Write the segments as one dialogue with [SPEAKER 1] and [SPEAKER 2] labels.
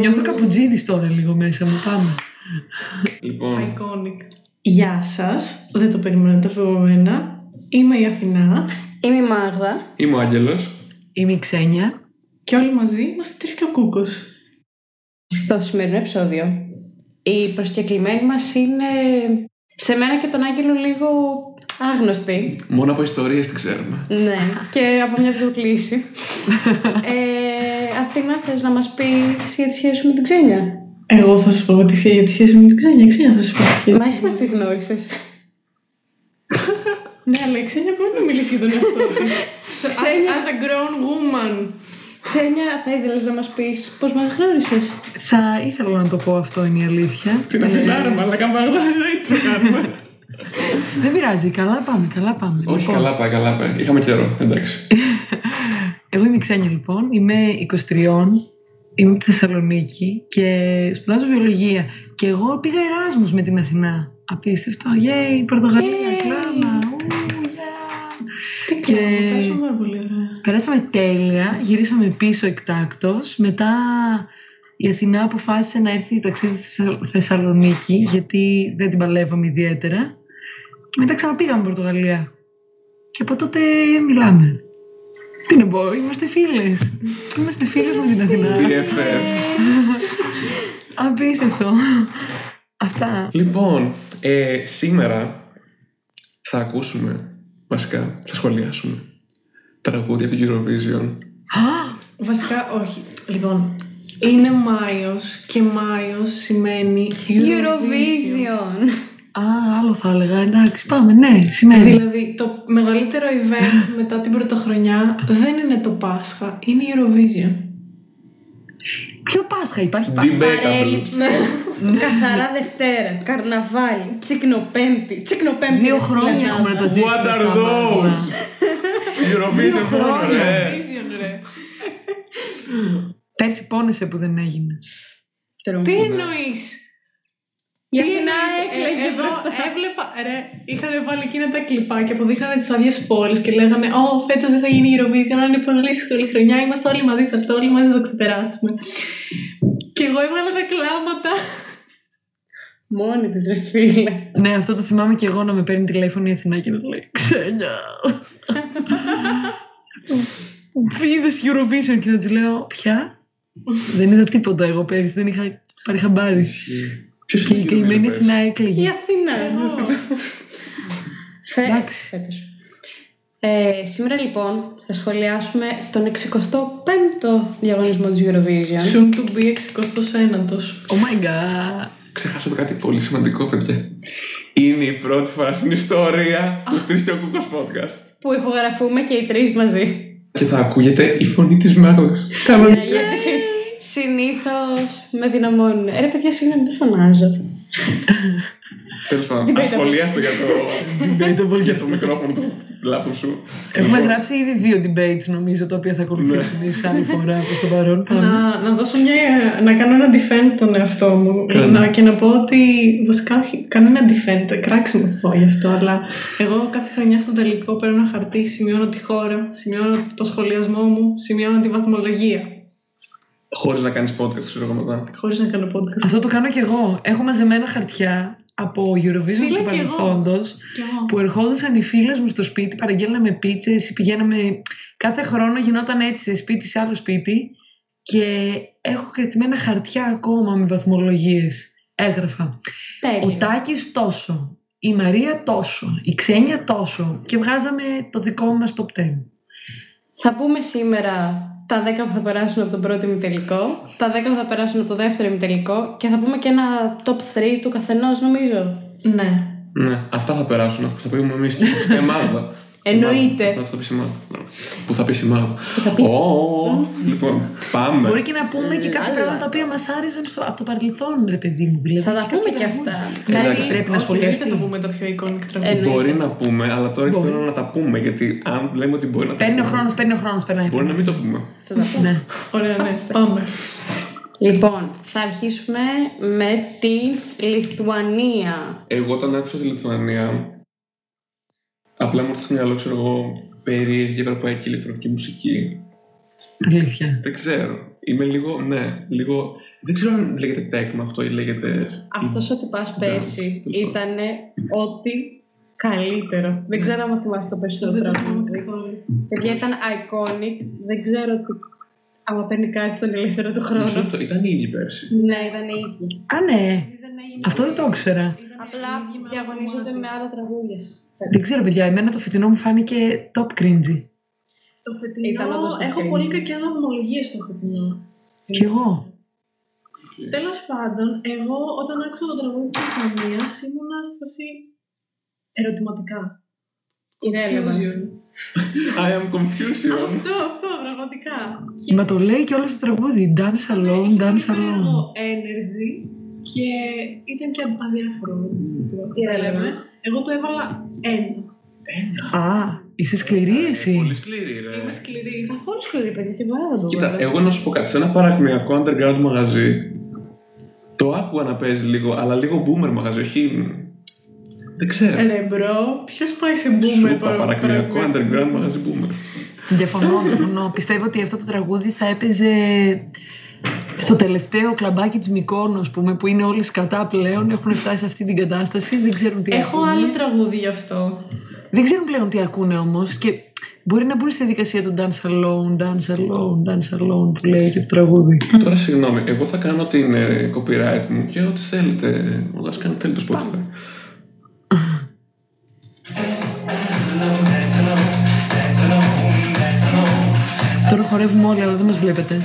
[SPEAKER 1] Νιώθω καπουτζίδης τώρα λίγο μέσα μου. Πάμε.
[SPEAKER 2] Λοιπόν,
[SPEAKER 3] Iconic. Γεια σας. Δεν το περιμένετε αυτό από μένα. Είμαι η Αθηνά
[SPEAKER 4] Είμαι η Μάγδα.
[SPEAKER 2] είμαι ο Άγγελος.
[SPEAKER 1] Είμαι η Ξένια.
[SPEAKER 3] και όλοι μαζί είμαστε τρεις και ο Κούκος.
[SPEAKER 4] Στο σημερινό επεισόδιο, η προσκεκλημένη μας είναι σε μένα και τον Άγγελο λίγο άγνωστη.
[SPEAKER 2] Μόνο από ιστορίες τη ξέρουμε.
[SPEAKER 4] ναι. και από μια βιβλιοκλήση. ε, Αθήνα, θες να μας πεις για τη σχέση σου με την Ξένια;
[SPEAKER 3] Εγώ θα σας πω τη σχέση για τη σχέση με την Ξένια. Ξένια θα σας πω τη σχέση.
[SPEAKER 4] Μα εσύ μας τη γνώρισες.
[SPEAKER 3] ναι, αλλά η Ξένια μπορεί να μιλήσει για τον εαυτό της. So, as,
[SPEAKER 4] Ξένια.
[SPEAKER 3] as a grown woman.
[SPEAKER 4] Ξένια, θα ήθελες να μας πεις πώς μας γνώρισες.
[SPEAKER 1] Θα ήθελα να το πω αυτό είναι η αλήθεια.
[SPEAKER 2] Την Αθηνά ρε μαλάκα μαγδά, δεν intro κάνουμε.
[SPEAKER 1] Δεν πειράζει. Καλά πάμε. Καλά πάμε.
[SPEAKER 2] Όχι,
[SPEAKER 1] Λοιπόν,
[SPEAKER 2] καλά πάει, καλά πάει. Είχαμε καιρό, εντάξει.
[SPEAKER 1] Εγώ είμαι η Ξένια λοιπόν. Είμαι 23. Είμαι από τη Θεσσαλονίκη και σπουδάζω βιολογία. Και εγώ πήγα Εράσμους με την Αθηνά. Απίστευτο. Yay, Πορτογαλία,
[SPEAKER 4] Yay.
[SPEAKER 1] κλάμα. Ου, yeah.
[SPEAKER 3] Τι
[SPEAKER 1] Και-
[SPEAKER 3] κάνω, πέρασαμε πάρα πολύ ωραία.
[SPEAKER 1] Περάσαμε τέλεια, γυρίσαμε πίσω εκτάκτος. Μετά η Αθηνά αποφάσισε να έρθει ταξίδι στη Θεσσα- Θεσσαλονίκη γιατί δεν την παλεύαμε ιδιαίτερα. Και μετά ξαναπήγαμε Πορτογαλία. Και από τότε μιλάμε. Τι να πω, είμαστε φίλες. Είμαστε φίλες με την Αθηνά.
[SPEAKER 2] BFFs.
[SPEAKER 1] Απίστευτο. Αυτά.
[SPEAKER 2] Λοιπόν, ε, σήμερα θα ακούσουμε, βασικά, θα σχολιάσουμε τραγούδια από το Eurovision.
[SPEAKER 1] Α,
[SPEAKER 3] Βασικά, όχι. Λοιπόν, είναι Μάιος και Μάιος σημαίνει
[SPEAKER 4] Eurovision.
[SPEAKER 1] α, άλλο θα έλεγα. Εντάξει, πάμε. Ναι, σημαίνει.
[SPEAKER 3] Δηλαδή, το μεγαλύτερο event μετά την πρωτοχρονιά δεν είναι το Πάσχα, είναι η Eurovision.
[SPEAKER 1] Ποιο Πάσχα υπάρχει Πάσχα.
[SPEAKER 2] Debatable.
[SPEAKER 4] Παρέλειψη. Καθαρά Δευτέρα. Καρναβάλι. Τσικνοπέμπτη. Τσικνοπέμπτη.
[SPEAKER 1] Δύο
[SPEAKER 4] ρε
[SPEAKER 1] χρόνια
[SPEAKER 4] φίλε,
[SPEAKER 1] έχουμε να τα ζήσουμε.
[SPEAKER 2] What are
[SPEAKER 1] αυτά πράγματα.
[SPEAKER 2] those? Eurovision μόνο, ρε.
[SPEAKER 3] Eurovision, ρε.
[SPEAKER 1] Πέρσι πόνεσε που δεν έγινε.
[SPEAKER 4] Τρομ.
[SPEAKER 3] Τι εννοείς;
[SPEAKER 4] Η Αθηνά έκλαιγε
[SPEAKER 3] εγώ
[SPEAKER 4] μπροστά.
[SPEAKER 3] έβλεπα, ρε, είχαν βάλει εκείνα τα κλιπάκια που δείχνανε τις άδειες πόλει και λέγανε Ω, φέτος δεν θα γίνει η Eurovision, αλλά είναι πολύ δύσκολη χρονιά. Είμαστε όλοι μαζί σε αυτό, όλοι μαζί θα το ξεπεράσουμε. Και εγώ έβαλα τα κλάματα.
[SPEAKER 4] Μόνη της, ρε φίλε.
[SPEAKER 1] Ναι, αυτό το θυμάμαι και εγώ να με παίρνει τηλέφωνο η Αθηνά και να λέει Ξένια. Είδες Eurovision και να της λέω Ποια; δεν είδα τίποτα εγώ πέρυσι, δεν είχα πάρει χαμπάρι.
[SPEAKER 2] Ποιος
[SPEAKER 1] Και
[SPEAKER 2] είναι
[SPEAKER 1] η
[SPEAKER 2] ο
[SPEAKER 1] καημένη
[SPEAKER 2] Eurovision
[SPEAKER 1] Αθηνά
[SPEAKER 2] πέρσι;
[SPEAKER 4] Η
[SPEAKER 1] έκλαιγε.
[SPEAKER 4] Αθηνά.
[SPEAKER 3] Εγώ.
[SPEAKER 4] Φε...
[SPEAKER 1] Εντάξει.
[SPEAKER 4] Φέτος. Ε, σήμερα λοιπόν θα σχολιάσουμε τον 65ο διαγωνισμό της Eurovision.
[SPEAKER 3] Soon to be 69ο.
[SPEAKER 1] Oh my god.
[SPEAKER 2] Ξεχάσαμε κάτι πολύ σημαντικό, παιδιά. Είναι η πρώτη φορά στην ιστορία του Τρεις και ο Κούκος podcast.
[SPEAKER 4] Που ηχογραφούμε και οι τρεις μαζί.
[SPEAKER 2] Και θα ακούγεται η φωνή της Μάγδας.
[SPEAKER 4] Ναι, γιατί συ... συνήθως με δυναμώνουν. Ε, ρε παιδιά, συγγνώμη, δεν φωνάζω.
[SPEAKER 2] Τέλος πάντων, ασχολίαστο για το, για το μικρόφωνο του λάπτοπ σου.
[SPEAKER 1] Έχουμε γράψει ήδη δύο debates νομίζω τα οποία θα ακολουθήσουν εις άλλη φορά προς το παρόν. Πάμε.
[SPEAKER 3] Να, να δώσω μια. να κάνω ένα defend τον εαυτό μου.
[SPEAKER 2] Κάνε.
[SPEAKER 3] Να, και να πω ότι. Βασικά, όχι, κάνω ένα defend. Κράξιμο θα πω γι' αυτό. Αλλά εγώ κάθε χρονιά στο τελικό παίρνω ένα χαρτί, σημειώνω τη χώρα, σημειώνω το σχολιασμό μου, σημειώνω τη βαθμολογία.
[SPEAKER 2] Χωρίς να κάνεις podcast, ξέρω εγώ μετά.
[SPEAKER 3] Χωρίς να κάνω podcast.
[SPEAKER 1] Αυτό το κάνω κι εγώ. Έχω μαζεμένα χαρτιά από Eurovision
[SPEAKER 3] Φίλε,
[SPEAKER 1] του
[SPEAKER 3] κι εγώ.
[SPEAKER 1] παρελθόντος
[SPEAKER 3] Κι εγώ.
[SPEAKER 1] που ερχόντουσαν οι φίλες μου στο σπίτι, παραγγέλναμε πίτσες ή πηγαίναμε... Κάθε χρόνο γινόταν έτσι σε σπίτι σε άλλο σπίτι και έχω κρατημένα χαρτιά ακόμα με βαθμολογίες. Έγραφα. Ο
[SPEAKER 4] Τέλειο.
[SPEAKER 1] Τάκης τόσο, η Μαρία τόσο, η Ξένια τόσο και βγάζαμε το δικό μας top 10.
[SPEAKER 4] Θα πούμε σήμερα τα 10 που θα περάσουν από τον πρώτο ημιτελικό, τα 10 που θα περάσουν από το δεύτερο ημιτελικό και θα πούμε και ένα top 3 του καθενός νομίζω.
[SPEAKER 3] Ναι.
[SPEAKER 2] Ναι, αυτά θα περάσουν. Αυτό θα πούμε εμείς και η Μάγδα.
[SPEAKER 4] Εννοείται.
[SPEAKER 2] Αυτό θα πει η Μάγδα. Που θα πει η Μάγδα.
[SPEAKER 4] θα πει-
[SPEAKER 2] Ω, Λοιπόν, πάμε.
[SPEAKER 1] Μπορεί και να πούμε και κάποια
[SPEAKER 4] άλλα.
[SPEAKER 1] πράγματα τα οποία μας άρεσαν στο, από το παρελθόν, ρε παιδί μου. Δηλαδή,
[SPEAKER 4] Θα τα
[SPEAKER 1] κάποια
[SPEAKER 4] πούμε και
[SPEAKER 1] τραγούδια.
[SPEAKER 4] αυτά.
[SPEAKER 2] Εντάξει.
[SPEAKER 4] Κάτι
[SPEAKER 1] Πρέπει να
[SPEAKER 3] Όχι,
[SPEAKER 1] σχολιαστεί.
[SPEAKER 3] εννοείται θα πούμε τα πιο iconic τραγούδια.
[SPEAKER 4] Εννοείται.
[SPEAKER 2] Μπορεί να πούμε, αλλά τώρα
[SPEAKER 1] Μπορεί.
[SPEAKER 2] θέλω να τα πούμε. Γιατί αν λέμε ότι μπορεί να τα
[SPEAKER 1] Παίρνει ο
[SPEAKER 2] πούμε,
[SPEAKER 1] χρόνος, παίρνει ο χρόνος, περνάει.
[SPEAKER 2] Μπορεί να μην το πούμε.
[SPEAKER 4] θα τα πούμε.
[SPEAKER 1] Ναι.
[SPEAKER 3] Ωραία, ναι. Πάμε.
[SPEAKER 4] Λοιπόν, θα αρχίσουμε με τη Λιθουανία.
[SPEAKER 2] Εγώ όταν άκουσα τη Λιθουανία, Απλά μου έρθει στο μυαλό, ξέρω εγώ, περίεργη ευρωπαϊκή ηλεκτρονική μουσική.
[SPEAKER 1] Αλήθεια.
[SPEAKER 2] Δεν ξέρω. Είμαι λίγο, ναι, λίγο. Δεν ξέρω αν λέγεται τέκμα αυτό ή λέγεται.
[SPEAKER 4] Αυτός ότι πα πέρσι
[SPEAKER 2] τέλος πάντων.
[SPEAKER 4] ήταν ό,τι καλύτερο. Δεν ξέρω αν θυμάσαι το περισσότερο
[SPEAKER 3] Δεν το
[SPEAKER 4] πράγμα.
[SPEAKER 3] θυμάμαι καθόλου.
[SPEAKER 4] Παιδιά ήταν iconic. Δεν ξέρω τι. Άμα παίρνει κάτι στον ελεύθερο του
[SPEAKER 2] Μισό
[SPEAKER 4] χρόνο.
[SPEAKER 2] λεπτό, ήταν ήδη πέρσι.
[SPEAKER 4] Ναι, ήταν η ίδια.
[SPEAKER 1] Α, ναι.
[SPEAKER 3] Δεν έγινε-
[SPEAKER 1] Αυτό δεν το ήξερα.
[SPEAKER 3] Ήταν
[SPEAKER 4] Απλά
[SPEAKER 3] ίδιοι με άλλο
[SPEAKER 4] διαγωνίζονται
[SPEAKER 3] κομμάτι.
[SPEAKER 4] με άλλα τραγούδια.
[SPEAKER 1] Δεν ξέρω, παιδιά. Εμένα το φετινό μου φάνηκε top cringy.
[SPEAKER 3] Το
[SPEAKER 4] Ήταν
[SPEAKER 3] φετινό,
[SPEAKER 4] όντως το
[SPEAKER 3] έχω
[SPEAKER 4] cringe.
[SPEAKER 3] πολύ κακέ βαθμολογίε στο φετινό.
[SPEAKER 1] Κι εγώ.
[SPEAKER 3] Τέλος πάντων, εγώ όταν άκουσα το τραγούδι της συμφωνία ήμουνα στη φάση ερωτηματικά.
[SPEAKER 4] Irrelevant.
[SPEAKER 2] I am confusion.
[SPEAKER 3] Αυτό, αυτό, πραγματικά.
[SPEAKER 1] Μα το λέει και όλο το τραγούδι. Dance alone,
[SPEAKER 3] Είχε
[SPEAKER 1] dance
[SPEAKER 3] πολύ
[SPEAKER 1] alone.
[SPEAKER 3] περίεργο energy και ήταν και αδιάφορο.
[SPEAKER 4] Irrelevant.
[SPEAKER 3] Εγώ του έβαλα ένα.
[SPEAKER 1] Α, είσαι σκληρή εσύ.
[SPEAKER 2] Πολύ σκληρή, ρε.
[SPEAKER 3] Είμαι σκληρή.
[SPEAKER 4] Καθόλου σκληρή, παιδιά, και μπορεί να το
[SPEAKER 2] Κοίτα,
[SPEAKER 4] βάζω.
[SPEAKER 2] εγώ να σου πω κάτι. Σε ένα παρακμιακό underground μαγαζί, το άκουγα να παίζει λίγο, αλλά λίγο boomer μαγαζί, όχι. Δεν ξέρω.
[SPEAKER 3] Ρε bro, ποιος πάει σε boomer
[SPEAKER 2] Σου είπα παρακμιακό underground μαγαζί boomer.
[SPEAKER 1] Διαφωνώ, διαφωνώ. Πιστεύω ότι αυτό το τραγούδι θα έπαιζε στο τελευταίο κλαμπάκι της Μυκόνου, ας πούμε, που είναι όλοι σκατά πλέον, έχουν φτάσει σε αυτή την κατάσταση, δεν ξέρουν τι
[SPEAKER 3] Έχω
[SPEAKER 1] ακούνε.
[SPEAKER 3] άλλο τραγούδι γι' αυτό.
[SPEAKER 1] Δεν ξέρουν πλέον τι ακούνε όμως και μπορεί να μπουν στη δικασία του dance alone, dance alone, dance alone που λέει και το τραγούδι.
[SPEAKER 2] Τώρα συγγνώμη, εγώ θα κάνω την ε, copyright μου και ό,τι θέλετε. Όλα κάνω θέλει το Spotify.
[SPEAKER 1] Τώρα χορεύουμε όλοι, αλλά δεν μας βλέπετε.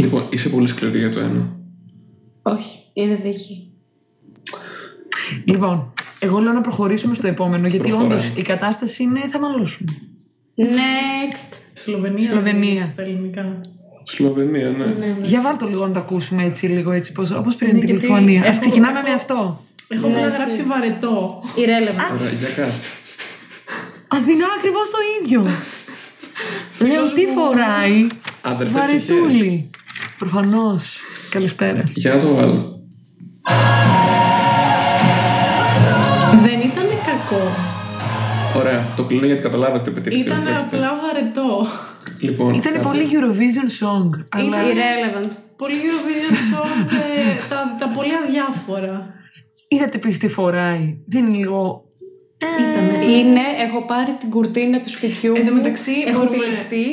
[SPEAKER 2] Λοιπόν, είσαι πολύ σκληρή για το ένα.
[SPEAKER 4] Όχι, είναι δίκη.
[SPEAKER 1] Λοιπόν, εγώ λέω να προχωρήσουμε στο επόμενο, γιατί
[SPEAKER 2] Προχωράμε.
[SPEAKER 1] όντως η κατάσταση είναι θα μαλώσουμε.
[SPEAKER 4] Next.
[SPEAKER 3] Σλοβενία.
[SPEAKER 1] Σλοβενία.
[SPEAKER 3] δεν Στα ελληνικά.
[SPEAKER 2] Σλοβενία, ναι.
[SPEAKER 4] Ναι.
[SPEAKER 1] Για βάλτε το λίγο να το ακούσουμε έτσι, λίγο έτσι, πώς, όπως πριν
[SPEAKER 3] Ναι,
[SPEAKER 1] την
[SPEAKER 3] γιατί
[SPEAKER 1] Λιθουανία. Ας
[SPEAKER 3] έχω-
[SPEAKER 1] ξεκινάμε
[SPEAKER 3] έχω-
[SPEAKER 1] με αυτό.
[SPEAKER 3] Έχω
[SPEAKER 4] Ναι,
[SPEAKER 3] καταγράψει
[SPEAKER 4] εσύ.
[SPEAKER 3] βαρετό.
[SPEAKER 4] Irrelevant.
[SPEAKER 2] Ωραία, για κάτι.
[SPEAKER 1] Αθηνά ακριβώς το ίδιο. Λέω τι φοράει;
[SPEAKER 2] Αδερφέ ψυχές.
[SPEAKER 1] Βαρετούλη. Προφανώς. Καλησπέρα.
[SPEAKER 2] Για να το βάλω.
[SPEAKER 3] Δεν ήταν κακό.
[SPEAKER 2] Ωραία, το κλείνω γιατί καταλάβατε παιδί. τι
[SPEAKER 3] Ήταν
[SPEAKER 2] πρόκειται.
[SPEAKER 3] απλά βαρετό.
[SPEAKER 2] Λοιπόν,
[SPEAKER 1] Ήταν
[SPEAKER 2] κάτσε.
[SPEAKER 1] πολύ Eurovision song. Αλλά
[SPEAKER 4] Irrelevant.
[SPEAKER 3] Πολύ Eurovision song, ε, τα, τα πολύ αδιάφορα.
[SPEAKER 1] είδατε επίσης τι φοράει. Δεν είναι λίγο...
[SPEAKER 3] Ήτανε.
[SPEAKER 4] Είναι, έχω πάρει την κουρτίνα του σπιτιού
[SPEAKER 3] Εν τω
[SPEAKER 4] μου,
[SPEAKER 3] μεταξύ,
[SPEAKER 4] έχω
[SPEAKER 3] μπορούμε-
[SPEAKER 4] τυλιχτεί.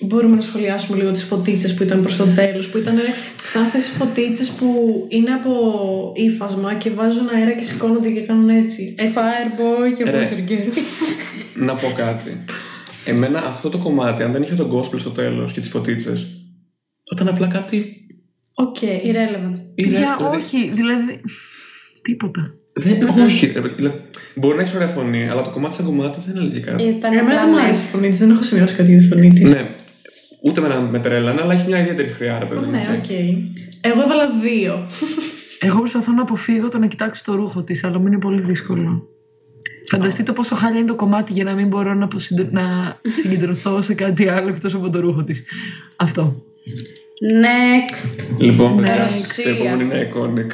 [SPEAKER 3] Μπορούμε να σχολιάσουμε λίγο τις φωτίτσες που ήταν προς το τέλος, που ήταν σαν αυτές τις φωτίτσες που είναι από ύφασμα και βάζουν αέρα και σηκώνονται και κάνουν έτσι. έτσι.
[SPEAKER 4] Fireboy και
[SPEAKER 2] Ρε.
[SPEAKER 4] Water Girl.
[SPEAKER 2] Να πω κάτι. Εμένα αυτό το κομμάτι, αν δεν είχε τον gospel στο τέλος και τις φωτίτσες, θα ήταν απλά κάτι...
[SPEAKER 3] OK.
[SPEAKER 4] Irrelevant.
[SPEAKER 2] ήρε-
[SPEAKER 1] Για
[SPEAKER 2] δηλαδή,
[SPEAKER 1] όχι, δηλαδή... Τίποτα.
[SPEAKER 2] Δεν, όχι, ρε, παιδί, δηλαδή, μπορεί να έχεις ωραία φωνή, αλλά το κομμάτι σαν κομμάτι δεν έλεγε κάτι.
[SPEAKER 4] Ήταν
[SPEAKER 3] Εμένα
[SPEAKER 4] απλά
[SPEAKER 3] δεν μου
[SPEAKER 4] nice.
[SPEAKER 3] αρέσει η φωνή της, δεν έχω σημειώσει κάτι για τη φωνή της.
[SPEAKER 2] Ναι, ούτε με να με τρέλανε, αλλά έχει μια ιδιαίτερη χροιά, ρε παιδί. μου,
[SPEAKER 3] Ναι,
[SPEAKER 2] έτσι.
[SPEAKER 3] οκ. Εγώ έβαλα δύο.
[SPEAKER 1] Εγώ προσπαθώ να αποφύγω το να κοιτάξω το ρούχο της, αλλά μου είναι πολύ δύσκολο. Φανταστείτε πόσο χάλια είναι το κομμάτι για να μην μπορώ να, αποσυντο- να συγκεντρωθώ σε κάτι άλλο εκτός από το ρούχο της. Αυτό.
[SPEAKER 4] Next.
[SPEAKER 2] Λοιπόν, παιδιά,
[SPEAKER 4] Ρωσία.
[SPEAKER 2] το επόμενο είναι iconic.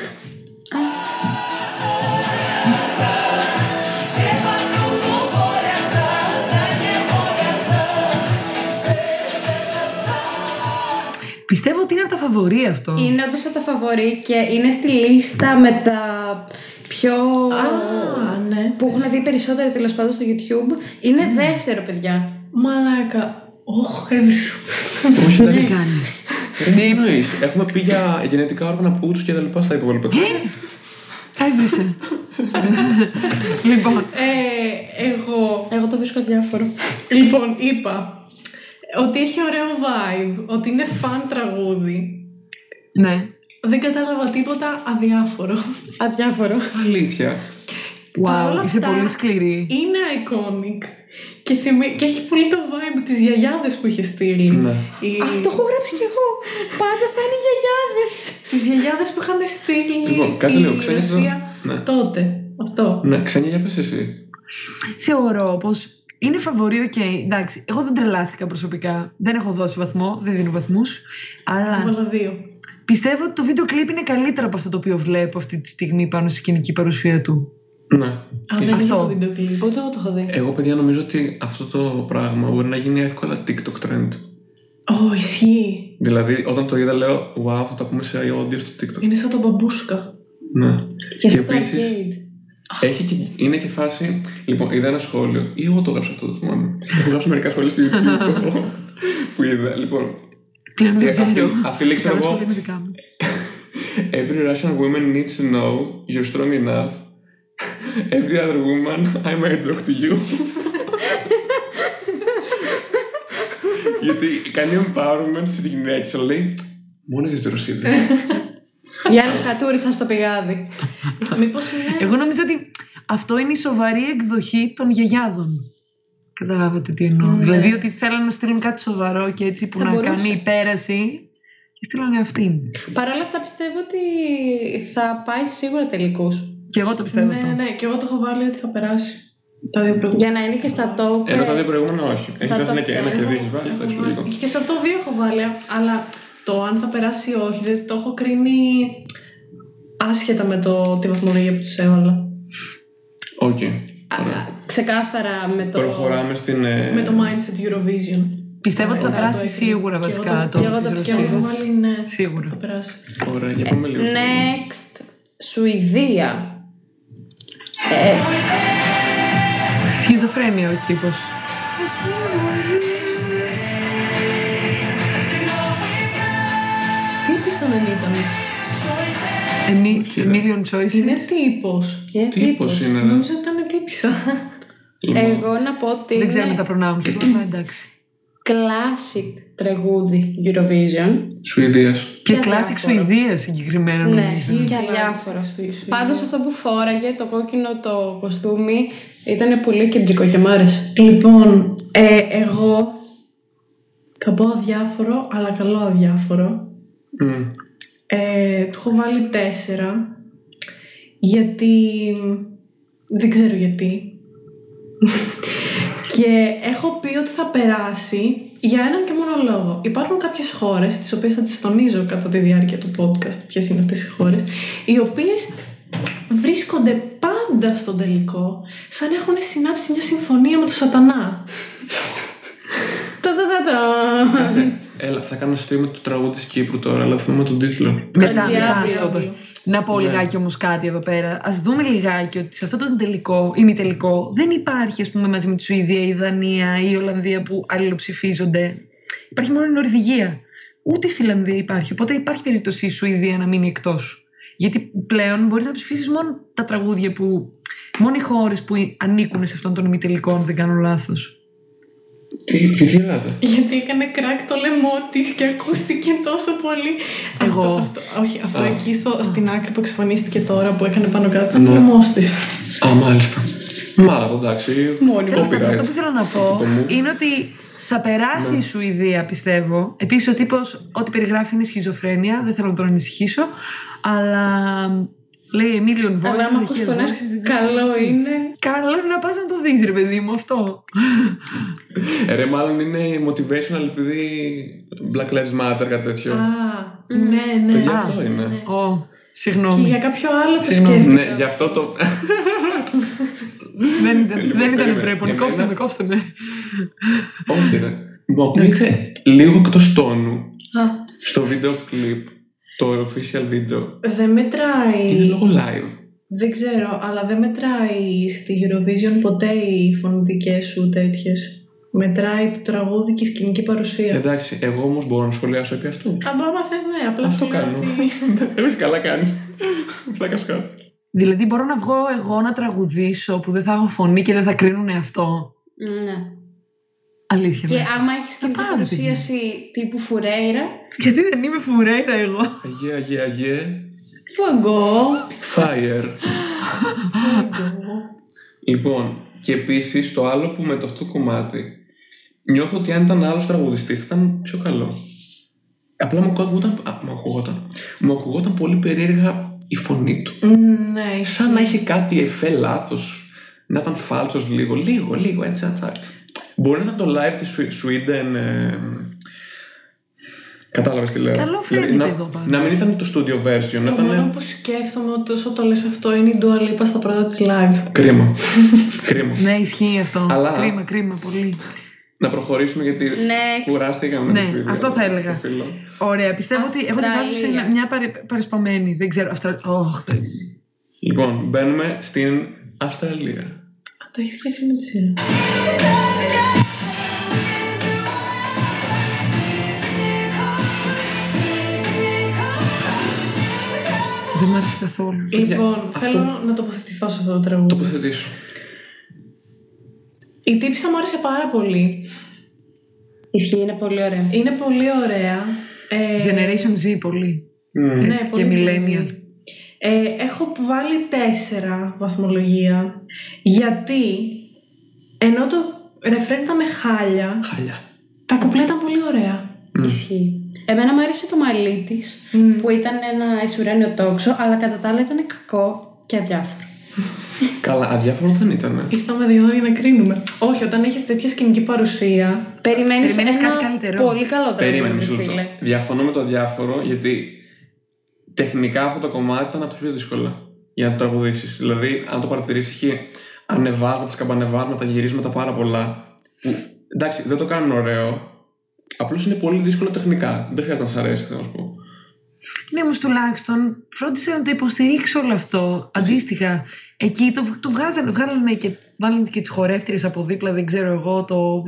[SPEAKER 1] Πιστεύω ότι είναι από τα φαβορή αυτό.
[SPEAKER 4] Είναι όντως από τα φαβορή και είναι στη λίστα με τα πιο.
[SPEAKER 3] Α, ναι.
[SPEAKER 4] που έχουν δει περισσότερο τέλος πάντων στο YouTube. Είναι δεύτερο, παιδιά.
[SPEAKER 3] Μαλάκα. Όχ, έβρισα.
[SPEAKER 2] Όχι,
[SPEAKER 1] Τι
[SPEAKER 2] εντάξει.
[SPEAKER 1] κάνει.
[SPEAKER 2] Ρε, Τι εννοείς, έχουμε πει για γενετικά όργανα πούτσου και τα λοιπά στα υπόλοιπα.
[SPEAKER 1] Έβρισε. λοιπόν,
[SPEAKER 3] Ε, εγώ.
[SPEAKER 4] Εγώ το βρίσκω διάφορο.
[SPEAKER 3] Λοιπόν, είπα ότι έχει ωραίο vibe, ότι είναι φαν τραγούδι.
[SPEAKER 1] ναι.
[SPEAKER 3] Δεν κατάλαβα τίποτα αδιάφορο.
[SPEAKER 4] Αδιάφορο.
[SPEAKER 2] Αλήθεια.
[SPEAKER 3] Παρ'
[SPEAKER 1] Wow,
[SPEAKER 3] όλα
[SPEAKER 1] είσαι
[SPEAKER 3] αυτά,
[SPEAKER 1] πολύ σκληρή.
[SPEAKER 3] Είναι iconic. Και, θυμι... και έχει πολύ το vibe της γιαγιάδες που είχε στείλει.
[SPEAKER 2] Ναι.
[SPEAKER 3] Η...
[SPEAKER 4] Αυτό έχω γράψει κι εγώ. Πάντα θα είναι γιαγιάδες.
[SPEAKER 3] Τις γιαγιάδες που είχαν στείλει
[SPEAKER 2] Λοιπόν, κάτσε
[SPEAKER 3] η
[SPEAKER 2] λίγο, ξένια εδώ.
[SPEAKER 3] Ρωσία
[SPEAKER 2] Ναι.
[SPEAKER 3] τότε. Αυτό.
[SPEAKER 2] Ναι, Ξένια για πες εσύ.
[SPEAKER 1] Θεωρώ πως είναι φαβορή, οκ. Εντάξει, εγώ δεν τρελάθηκα προσωπικά. Δεν έχω δώσει βαθμό, δεν δίνω βαθμούς. Αλλά
[SPEAKER 3] Έβαλα δύο.
[SPEAKER 1] πιστεύω ότι το βίντεο κλιπ είναι καλύτερο από αυτό το οποίο βλέπω αυτή τη στιγμή πάνω στη σκηνική παρουσία του.
[SPEAKER 2] Ναι.
[SPEAKER 3] Α, δεν
[SPEAKER 2] Ίσως.
[SPEAKER 3] είδα
[SPEAKER 1] Αυτό.
[SPEAKER 3] το βίντεο κλιπ.
[SPEAKER 4] Ούτε εγώ το έχω δει.
[SPEAKER 2] Εγώ, παιδιά, νομίζω ότι αυτό το πράγμα μπορεί να γίνει εύκολα TikTok trend.
[SPEAKER 3] Ω, ισχύει.
[SPEAKER 2] Δηλαδή, όταν το είδα, λέω, wow, θα το ακούμε σε audio στο TikTok.
[SPEAKER 3] Είναι σαν το μπαμπούσκα.
[SPEAKER 2] Ναι.
[SPEAKER 4] Και
[SPEAKER 2] Και
[SPEAKER 4] στο το
[SPEAKER 2] επίσης,
[SPEAKER 4] arcade.
[SPEAKER 2] Έχει και, είναι και φάση. Λοιπόν, είδα ένα σχόλιο, ή εγώ το έγραψα αυτό, το θυμάμαι. Έχω γράψει μερικά σχόλια στο YouTube που- που είδα. Λοιπόν,
[SPEAKER 1] Πλέον
[SPEAKER 2] Και
[SPEAKER 1] δεν ξέρω.
[SPEAKER 2] αυτή- αυτή λέει, ξέρω
[SPEAKER 1] Καλά
[SPEAKER 2] εγώ,
[SPEAKER 1] σχόλια είναι δικά μου.
[SPEAKER 2] Every Russian woman needs to know you're strong enough. Every other woman, I might talk to you. Γιατί κάνει empowerment στις γυναίκες, αλλά λέει μόνο για τις Ρωσίδες.
[SPEAKER 4] Οι άλλε κατούρισαν στο πηγάδι.
[SPEAKER 3] Μήπως είναι.
[SPEAKER 1] Εγώ νομίζω ότι αυτό είναι η σοβαρή εκδοχή των γιαγιάδων. Καταλάβατε τι εννοώ.
[SPEAKER 3] Ναι.
[SPEAKER 1] Δηλαδή ότι θέλουν να στείλουν κάτι σοβαρό και έτσι που
[SPEAKER 4] Θα
[SPEAKER 1] να
[SPEAKER 4] μπορούσε.
[SPEAKER 1] κάνει υπέραση και στείλανε αυτήν.
[SPEAKER 4] Παρ' όλα αυτά πιστεύω ότι θα πάει σίγουρα τελικού.
[SPEAKER 1] Και εγώ το πιστεύω
[SPEAKER 3] Ναι,
[SPEAKER 1] αυτό.
[SPEAKER 3] ναι, ναι. Και εγώ το έχω βάλει ότι θα περάσει. Τα δύο πρώτα.
[SPEAKER 4] Για να είναι και στα top.
[SPEAKER 2] Ενώ τα
[SPEAKER 4] ε,
[SPEAKER 2] δύο προηγούμενα όχι. Έχει
[SPEAKER 4] Στα
[SPEAKER 2] βάσει ένα
[SPEAKER 4] top
[SPEAKER 2] και ένα
[SPEAKER 4] ten
[SPEAKER 2] και δύο
[SPEAKER 3] Έχω-
[SPEAKER 2] έχεις βάλει,
[SPEAKER 3] έχω
[SPEAKER 2] εντάξει,
[SPEAKER 3] βάλει.
[SPEAKER 2] λογικό.
[SPEAKER 3] Και σε αυτό δύο έχω βάλει, αλλά το αν θα περάσει ή όχι, δεν το έχω κρίνει άσχετα με το τη βαθμολογία που τους έβαλα.
[SPEAKER 2] Οκ.
[SPEAKER 4] α, ξεκάθαρα με το.
[SPEAKER 2] Προχωράμε στην... ε,
[SPEAKER 3] Με το mindset Eurovision.
[SPEAKER 1] Πιστεύω ότι θα
[SPEAKER 3] Ωραία,
[SPEAKER 1] περάσει
[SPEAKER 3] το έκρινα.
[SPEAKER 1] σίγουρα
[SPEAKER 3] Και εγώ
[SPEAKER 1] βασικά
[SPEAKER 3] το-
[SPEAKER 1] το
[SPEAKER 4] και εγώ το
[SPEAKER 1] της
[SPEAKER 3] Και εγώ έχω
[SPEAKER 1] Ρωσίας.
[SPEAKER 3] βάλει ναι.
[SPEAKER 1] Σίγουρα.
[SPEAKER 3] Θα περάσει.
[SPEAKER 2] Ωραία, για πάμε λίγο. στο-
[SPEAKER 4] Next. Σουηδία. Ε,
[SPEAKER 1] Σχιζοφρένεια ο τύπος.
[SPEAKER 3] Τι είπησα δεν ήταν.
[SPEAKER 1] Εμι-
[SPEAKER 2] Όχι, ρε.
[SPEAKER 1] Million
[SPEAKER 3] Είναι
[SPEAKER 1] choices.
[SPEAKER 3] τύπος.
[SPEAKER 4] και
[SPEAKER 2] Τύπος είναι, ρε.
[SPEAKER 3] Νόμιζα ότι ήταν τύπησα.
[SPEAKER 2] Λοιπόν,
[SPEAKER 4] Εγώ να πω ότι
[SPEAKER 1] Δεν ξέρουμε
[SPEAKER 4] είναι
[SPEAKER 1] τα προνάμια τους, αλλά εντάξει.
[SPEAKER 4] classic τραγούδι Eurovision.
[SPEAKER 2] Σουηδίας.
[SPEAKER 1] Και
[SPEAKER 4] Και
[SPEAKER 1] classic
[SPEAKER 4] αδιάφορο.
[SPEAKER 1] Σουηδία συγκεκριμένα
[SPEAKER 4] Ναι.
[SPEAKER 1] νομίζω.
[SPEAKER 4] Και αδιάφορο.
[SPEAKER 3] Στη Σουηδία.
[SPEAKER 4] Πάντως αυτό που φόραγε, το κόκκινο το κοστούμι, ήταν πολύ κεντρικό και μ' άρεσε.
[SPEAKER 3] Λοιπόν, ε, εγώ θα πω αδιάφορο, αλλά καλό αδιάφορο.
[SPEAKER 2] Μμ.
[SPEAKER 3] Ε, του έχω βάλει τέσσερα, γιατί δεν ξέρω γιατί. και έχω πει ότι θα περάσει για έναν και μόνο λόγο. Υπάρχουν κάποιες χώρες, τις οποίες θα τις τονίζω κατά τη διάρκεια του podcast, ποιες είναι αυτές οι χώρες, οι οποίες βρίσκονται πάντα στον τελικό, σαν να έχουν συνάψει μια συμφωνία με τον σατανά. Τα-τα-τα-τα.
[SPEAKER 2] Κάτσε, Έλα, θα κάνω stream του τραγούδι της Κύπρου τώρα, αλλά θυμάμαι τον τίτλο.
[SPEAKER 1] Μετά,
[SPEAKER 3] Αύριο,
[SPEAKER 1] μετά
[SPEAKER 3] αύριο,
[SPEAKER 1] αυτό το.
[SPEAKER 3] αύριο.
[SPEAKER 1] Να πω
[SPEAKER 2] Ναι.
[SPEAKER 1] λιγάκι όμως κάτι εδώ πέρα. Α δούμε λιγάκι ότι σε αυτό το τελικό ή μη τελικό δεν υπάρχει, ας πούμε, μαζί με τη Σουηδία, η Δανία ή η Ολλανδία που αλληλοψηφίζονται. Υπάρχει μόνο η Νορβηγία. Ούτε η Φιλανδία υπάρχει. Οπότε υπάρχει περίπτωση η Σουηδία να μείνει εκτός. Γιατί πλέον μπορείς να ψηφίσεις μόνο τα τραγούδια που. Μόνο οι χώρες που ανήκουν σε αυτόν τον ημιτελικό, αν δεν κάνω λάθος.
[SPEAKER 2] Τι, τι γελάτε.
[SPEAKER 3] Γιατί έκανε κράκ το λαιμό της και ακούστηκε τόσο πολύ.
[SPEAKER 1] Εγώ.
[SPEAKER 3] Αυτό, αυτό, όχι, αυτό
[SPEAKER 2] Α.
[SPEAKER 3] εκεί στο, στην άκρη που εξαφανίστηκε τώρα που έκανε πάνω κάτω.
[SPEAKER 2] Ναι.
[SPEAKER 3] Ήταν ο λαιμό της.
[SPEAKER 2] Α, μάλιστα. Μα, εντάξει.
[SPEAKER 3] Μόνιμο.
[SPEAKER 1] Τέλος πάντων,
[SPEAKER 2] Copyright.
[SPEAKER 1] αυτό που θέλω να πω
[SPEAKER 2] Αυτό μου.
[SPEAKER 1] είναι ότι θα περάσει η Σουηδία, πιστεύω. Επίσης, ο τύπος, ό,τι περιγράφει είναι σχιζοφρένεια. Δεν θέλω να τον ανησυχήσω. Αλλά λέει a million voices.
[SPEAKER 3] Αλλά άμα
[SPEAKER 1] a
[SPEAKER 3] ακούς
[SPEAKER 1] million
[SPEAKER 3] φωνές,
[SPEAKER 1] voices, δεν ξέρω
[SPEAKER 3] καλό
[SPEAKER 1] τι.
[SPEAKER 3] είναι.
[SPEAKER 1] Καλό είναι να πας να το δεις ρε παιδί μου αυτό.
[SPEAKER 2] Ε, Ρε, μάλλον είναι motivational επειδή Black Lives Matter, κάτι τέτοιο.
[SPEAKER 3] Α, ναι, ναι.
[SPEAKER 2] Παιδιά,
[SPEAKER 1] Α,
[SPEAKER 2] αυτό είναι.
[SPEAKER 1] Ω,
[SPEAKER 3] Και
[SPEAKER 1] συγγνώμη.
[SPEAKER 3] για κάποιο άλλο το
[SPEAKER 1] Συγγνώμη.
[SPEAKER 3] σκέφτηκα.
[SPEAKER 2] Ναι, γι' αυτό το.
[SPEAKER 1] δεν ήταν,
[SPEAKER 2] Λοιπόν,
[SPEAKER 1] δεν ήταν
[SPEAKER 2] περίμενε.
[SPEAKER 1] πρέπον.
[SPEAKER 2] Εμένα-
[SPEAKER 1] Κόψτε με, κόψτε με.
[SPEAKER 2] Όχι, ρε. Μου ακούγεται λίγο εκτός τόνου
[SPEAKER 3] Α,
[SPEAKER 2] στο βίντεο κλιπ, το official video.
[SPEAKER 3] δεν μετράει.
[SPEAKER 2] Είναι λόγω live.
[SPEAKER 3] Δεν ξέρω, αλλά δεν μετράει στη Eurovision ποτέ οι φωνητικές σου τέτοιες. Μετράει το τραγούδι και η σκηνική παρουσία.
[SPEAKER 2] Εντάξει, εγώ όμως μπορώ να σχολιάσω επί αυτού.
[SPEAKER 3] Αν άμα θες, ναι, απλά
[SPEAKER 2] Αυτό
[SPEAKER 3] σου λέω
[SPEAKER 2] κάνω.
[SPEAKER 3] ότι-
[SPEAKER 2] Όχι, καλά κάνεις. Πλάκα σου κάνω.
[SPEAKER 1] Δηλαδή μπορώ να βγω εγώ να τραγουδήσω που δεν θα έχω φωνή και δεν θα κρίνουν αυτό.
[SPEAKER 4] Ναι.
[SPEAKER 1] Αλήθεια.
[SPEAKER 4] Και
[SPEAKER 1] ναι.
[SPEAKER 4] άμα έχεις σκηνική
[SPEAKER 1] πάρω,
[SPEAKER 4] παρουσίαση τύπου Φουρέιρα,
[SPEAKER 1] Γιατί δεν είμαι φουρέιρα εγώ.
[SPEAKER 2] Αγίε, αγίε, αγίε.
[SPEAKER 4] φουαγκό.
[SPEAKER 2] Fire. Λοιπόν, και επίσης το άλλο που με το αυτό το κομμάτι νιώθω ότι αν ήταν άλλος τραγουδιστής θα ήταν πιο καλό. Απλά μου ακούγονταν, α, μου ακούγονταν, μου ακούγονταν πολύ περίεργα η φωνή του.
[SPEAKER 3] Ναι,
[SPEAKER 2] Σαν να είχε κάτι εφέ λάθος. Να ήταν φάλτσο λίγο, λίγο, λίγο έτσι. έτσι. Μπορεί να ήταν το live της Sweden. Ε, Κατάλαβες τι λέω.
[SPEAKER 1] Καλό
[SPEAKER 2] Δηλαδή,
[SPEAKER 1] φαίνεται
[SPEAKER 2] να,
[SPEAKER 1] εδώ πάνω.
[SPEAKER 2] να μην ήταν το studio version, να
[SPEAKER 3] Το μόνο
[SPEAKER 2] ήταν.
[SPEAKER 3] που σκέφτομαι ότι όσο το λες αυτό είναι η Dua Lipa στα πρώτα της live.
[SPEAKER 2] Κρίμα. Κρίμα.
[SPEAKER 1] Ναι, ισχύει αυτό.
[SPEAKER 2] Αλλά-
[SPEAKER 1] Κρίμα, κρίμα, πολύ.
[SPEAKER 2] Να προχωρήσουμε γιατί
[SPEAKER 4] Next.
[SPEAKER 2] κουράστηκα με
[SPEAKER 1] Ναι,
[SPEAKER 2] το φίλο.
[SPEAKER 1] αυτό θα έλεγα.
[SPEAKER 2] το φίλο.
[SPEAKER 1] Ωραία, πιστεύω ότι εγώ τη βάζω σε
[SPEAKER 4] Αυστραλία.
[SPEAKER 1] μια παρε, παρεσπαμένη. Δεν ξέρω. Αυστρα... Ωχ, δεν-
[SPEAKER 2] Λοιπόν, μπαίνουμε στην Αυστραλία.
[SPEAKER 3] Α, το έχεις σχέση με τη σειρά.
[SPEAKER 1] δεν μ' άρεσε καθόλου.
[SPEAKER 3] Λοιπόν,
[SPEAKER 2] αυτό-
[SPEAKER 3] θέλω να τοποθετηθώ σε αυτό το τραγούδι.
[SPEAKER 2] Τοποθετήσω.
[SPEAKER 3] Η τύψα μου άρεσε πάρα πολύ.
[SPEAKER 4] Ισχύει, είναι πολύ ωραία.
[SPEAKER 3] Είναι πολύ ωραία. Ε,
[SPEAKER 1] Generation Z πολύ.
[SPEAKER 3] ναι,
[SPEAKER 1] Έτσι,
[SPEAKER 3] πολύ
[SPEAKER 1] και
[SPEAKER 3] Gen Z.
[SPEAKER 1] millennial.
[SPEAKER 3] Ε, έχω βάλει τέσσερα βαθμολογία. Γιατί ενώ το ρεφρέν ήταν χάλια,
[SPEAKER 2] Χαλιά.
[SPEAKER 3] τα κουπλέ ήταν πολύ ωραία.
[SPEAKER 4] Ισχύει. Εμένα μου άρεσε το μαλλί της, που ήταν ένα ισουρένιο τόξο, αλλά κατά τα άλλα ήταν κακό και αδιάφορο.
[SPEAKER 2] Καλά, αδιάφορο δεν ήταν.
[SPEAKER 3] Ήρθαμε δύο για να κρίνουμε. Όχι, όταν έχεις τέτοια σκηνική παρουσία.
[SPEAKER 4] Περιμένεις
[SPEAKER 1] Περιμένεις
[SPEAKER 4] ένα
[SPEAKER 1] κάτι καλύτερο.
[SPEAKER 4] πολύ καλό
[SPEAKER 2] Περίμενε
[SPEAKER 4] τραγούδι,
[SPEAKER 2] μισό λεπτό.
[SPEAKER 4] φίλε.
[SPEAKER 2] Διαφωνώ με το αδιάφορο γιατί τεχνικά αυτό το κομμάτι ήταν από τα πιο δύσκολα για να το τραγουδήσει. Δηλαδή, αν το παρατηρήσει, έχει ανεβάσματα, σκαμπανεβάσματα, γυρίσματα πάρα πολλά. Που εντάξει, δεν το κάνουν ωραίο. Απλώ είναι πολύ δύσκολο τεχνικά. Δεν χρειάζεται να σα αρέσει, θέλω να σου πω.
[SPEAKER 1] Ναι, όμω τουλάχιστον φρόντισε να το υποστηρίξει όλο αυτό. Αντίστοιχα, εκεί το, το βγάζανε, βγάλανε και βάλανε και τι χορεύτριε από δίπλα, δεν ξέρω εγώ, το.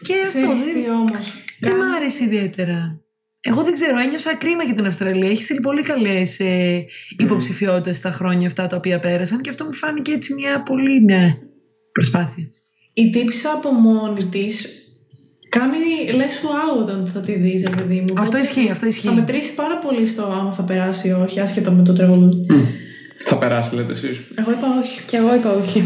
[SPEAKER 1] Και αυτό
[SPEAKER 3] Ξέρεις
[SPEAKER 1] δεν,
[SPEAKER 3] τι όμως.
[SPEAKER 1] δεν μ' άρεσε ιδιαίτερα. Εγώ δεν ξέρω, ένιωσα κρίμα για την Αυστραλία. Έχει στείλει πολύ καλές ε, υποψηφιότητες τα χρόνια αυτά τα οποία πέρασαν και αυτό μου φάνηκε έτσι μια πολύ ναι, προσπάθεια.
[SPEAKER 3] Η τύψα από μόνη της κάνει λες σου out όταν θα τη δεις, ρε παιδί μου.
[SPEAKER 1] Αυτό
[SPEAKER 3] Οπότε
[SPEAKER 1] ισχύει, αυτό ισχύει.
[SPEAKER 3] Θα μετρήσει πάρα πολύ στο άμα θα περάσει ή όχι, άσχετα με το τραγούδι.
[SPEAKER 2] Θα περάσει, λέτε εσείς.
[SPEAKER 3] Εγώ είπα όχι.
[SPEAKER 4] Κι εγώ είπα όχι.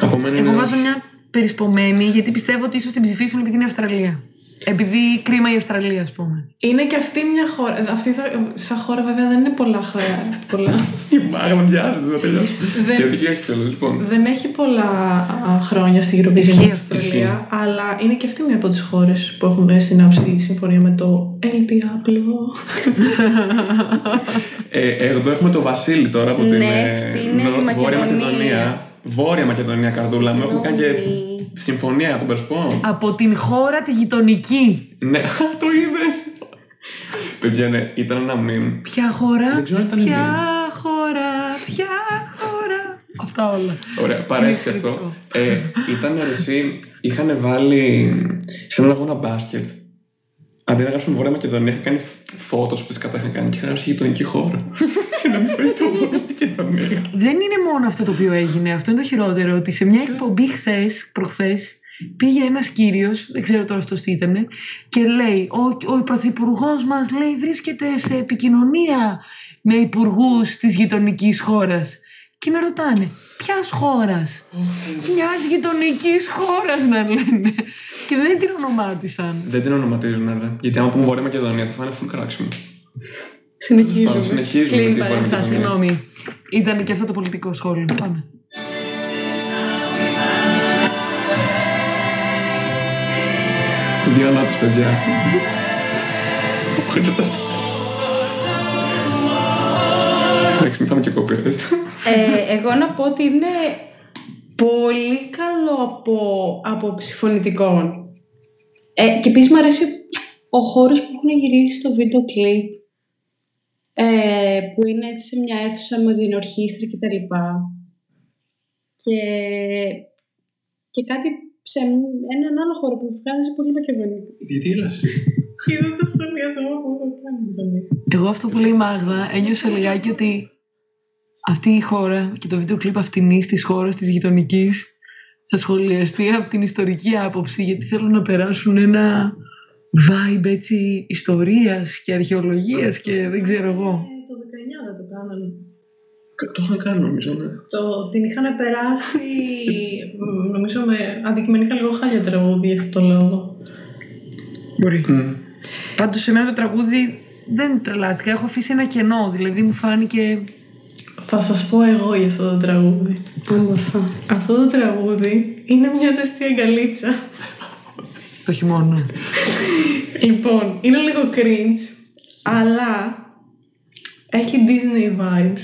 [SPEAKER 2] Από μένα
[SPEAKER 1] Εγώ
[SPEAKER 2] είναι.
[SPEAKER 1] βάζω μια περισπομένη γιατί πιστεύω ότι ίσως την ψηφίσουν επειδή είναι Αυστραλία. Επειδή κρίμα η Αυστραλία, ας πούμε.
[SPEAKER 3] Είναι και αυτή μια χώρα. Αυτή θα, σαν χώρα βέβαια δεν είναι πολλά χώρα. πολλά.
[SPEAKER 2] Η μάγα βιάζεται να τελειώσει.
[SPEAKER 3] Δεν-
[SPEAKER 2] Και δική έχει κιόλας, λοιπόν.
[SPEAKER 3] δεν έχει πολλά α, χρόνια στη Eurovision
[SPEAKER 1] Ισχύει,
[SPEAKER 3] η Αυστραλία, αλλά είναι και αυτή μια από τις χώρες που έχουν συνάψει συμφωνία με το El Diablo.
[SPEAKER 2] Ε, εδώ έχουμε το Βασίλη τώρα από την ε,
[SPEAKER 4] Next είναι η
[SPEAKER 2] νο- Βόρεια
[SPEAKER 4] Μακεδονία.
[SPEAKER 2] Μακεδονία. Βόρεια Μακεδονία, καρδούλα μου. Έχουμε κάνει και
[SPEAKER 4] Συγγνώμη.
[SPEAKER 2] συμφωνία, τον περσπώ.
[SPEAKER 1] Από την χώρα τη γειτονική.
[SPEAKER 2] Ναι, το είδες. Παιδιά, ναι, ήταν ένα meme.
[SPEAKER 1] Ποια χώρα,
[SPEAKER 2] Δεν ξέρω αν ήταν
[SPEAKER 1] ποια
[SPEAKER 2] μήνυμα.
[SPEAKER 1] χώρα, ποια χώρα. Αυτά όλα.
[SPEAKER 2] Ωραία, παρέχει
[SPEAKER 1] Είναι
[SPEAKER 2] αυτό.
[SPEAKER 1] εκπληκτικό.
[SPEAKER 2] Ε, ήταν εσύ, είχαν βάλει σε έναν αγώνα μπάσκετ. Αντί να γράψουν Βόρεια Μακεδονία, είχαν κάνει φώτος που τις κατά είχαν κάνει και είχαν γράψει γειτονική χώρα. Για να μην φέρει το Βόρεια Μακεδονία.
[SPEAKER 1] Δεν είναι μόνο αυτό το οποίο έγινε. Αυτό είναι το χειρότερο. Ότι σε μια εκπομπή χθες, προχθές, πήγε ένας κύριος, δεν ξέρω τώρα αυτός τι ήταν, και λέει: Ο, ο πρωθυπουργός μας λέει βρίσκεται σε επικοινωνία με υπουργούς της γειτονικής χώρας. Και να ρωτάνε, ποια χώρας; Μιας γειτονικής χώρας να λένε. Και δεν την ονομάτισαν.
[SPEAKER 2] Δεν την ονοματίζουν, ρε. Γιατί άμα πούμε Βόρεια Μακεδονία θα φάνε full κράξιμο.
[SPEAKER 3] Συνεχίζουμε.
[SPEAKER 2] Πάμε, συνεχίζουμε
[SPEAKER 3] Κλείνει
[SPEAKER 2] με τη
[SPEAKER 3] η
[SPEAKER 2] Βόρεια
[SPEAKER 3] παρέμβαση.
[SPEAKER 2] Μακεδονία.
[SPEAKER 1] Συγγνώμη. Ήταν και αυτό το πολιτικό σχόλιο. Πάμε.
[SPEAKER 2] Δύο ανάπτυξη, παιδιά. Εντάξει, μην φάμε και κόπη.
[SPEAKER 4] Ε, εγώ να πω ότι είναι πολύ καλό από, από συμφωνητικών. Ε, και επίσης μου αρέσει ο χώρος που έχουν γυρίσει στο βίντεο κλιπ. Ε, που είναι έτσι σε μια αίθουσα με την ορχήστρα και τα λοιπά. Και, και κάτι σε έναν άλλο χώρο που βγάζει πολύ μακεδονικό.
[SPEAKER 2] Γιατί γελάς.
[SPEAKER 3] Είδα το σχολιασμό που έχω κάνει με τον Νίκο.
[SPEAKER 1] Εγώ αυτό που λέει η Μάγδα ένιωσα λιγάκι ότι αυτή η χώρα και το βίντεο κλιπ αυτινής της χώρας της γειτονικής θα σχολιαστεί από την ιστορική άποψη γιατί θέλουν να περάσουν ένα vibe έτσι ιστορίας και αρχαιολογίας και δεν ξέρω εγώ.
[SPEAKER 3] Ε, το 19 δεν το κάνανε.
[SPEAKER 2] Το είχαν κάνει νομίζω, ναι.
[SPEAKER 3] Το, την είχαν περάσει, μ, νομίζω, με αντικειμενικά λίγο χάλια τραγούδι για αυτό το λόγο.
[SPEAKER 1] Μπορεί.
[SPEAKER 2] Μμ.
[SPEAKER 1] Πάντως σε μένα το τραγούδι δεν τρελάθηκα. Έχω αφήσει ένα κενό. Δηλαδή μου φάνηκε.
[SPEAKER 3] Θα σας πω εγώ για αυτό το τραγούδι.
[SPEAKER 4] Όμορφα.
[SPEAKER 3] Αυτό το τραγούδι είναι μια ζεστή αγκαλίτσα.
[SPEAKER 1] Το το χειμώνα.
[SPEAKER 3] Λοιπόν, είναι λίγο cringe, αλλά έχει Disney vibes.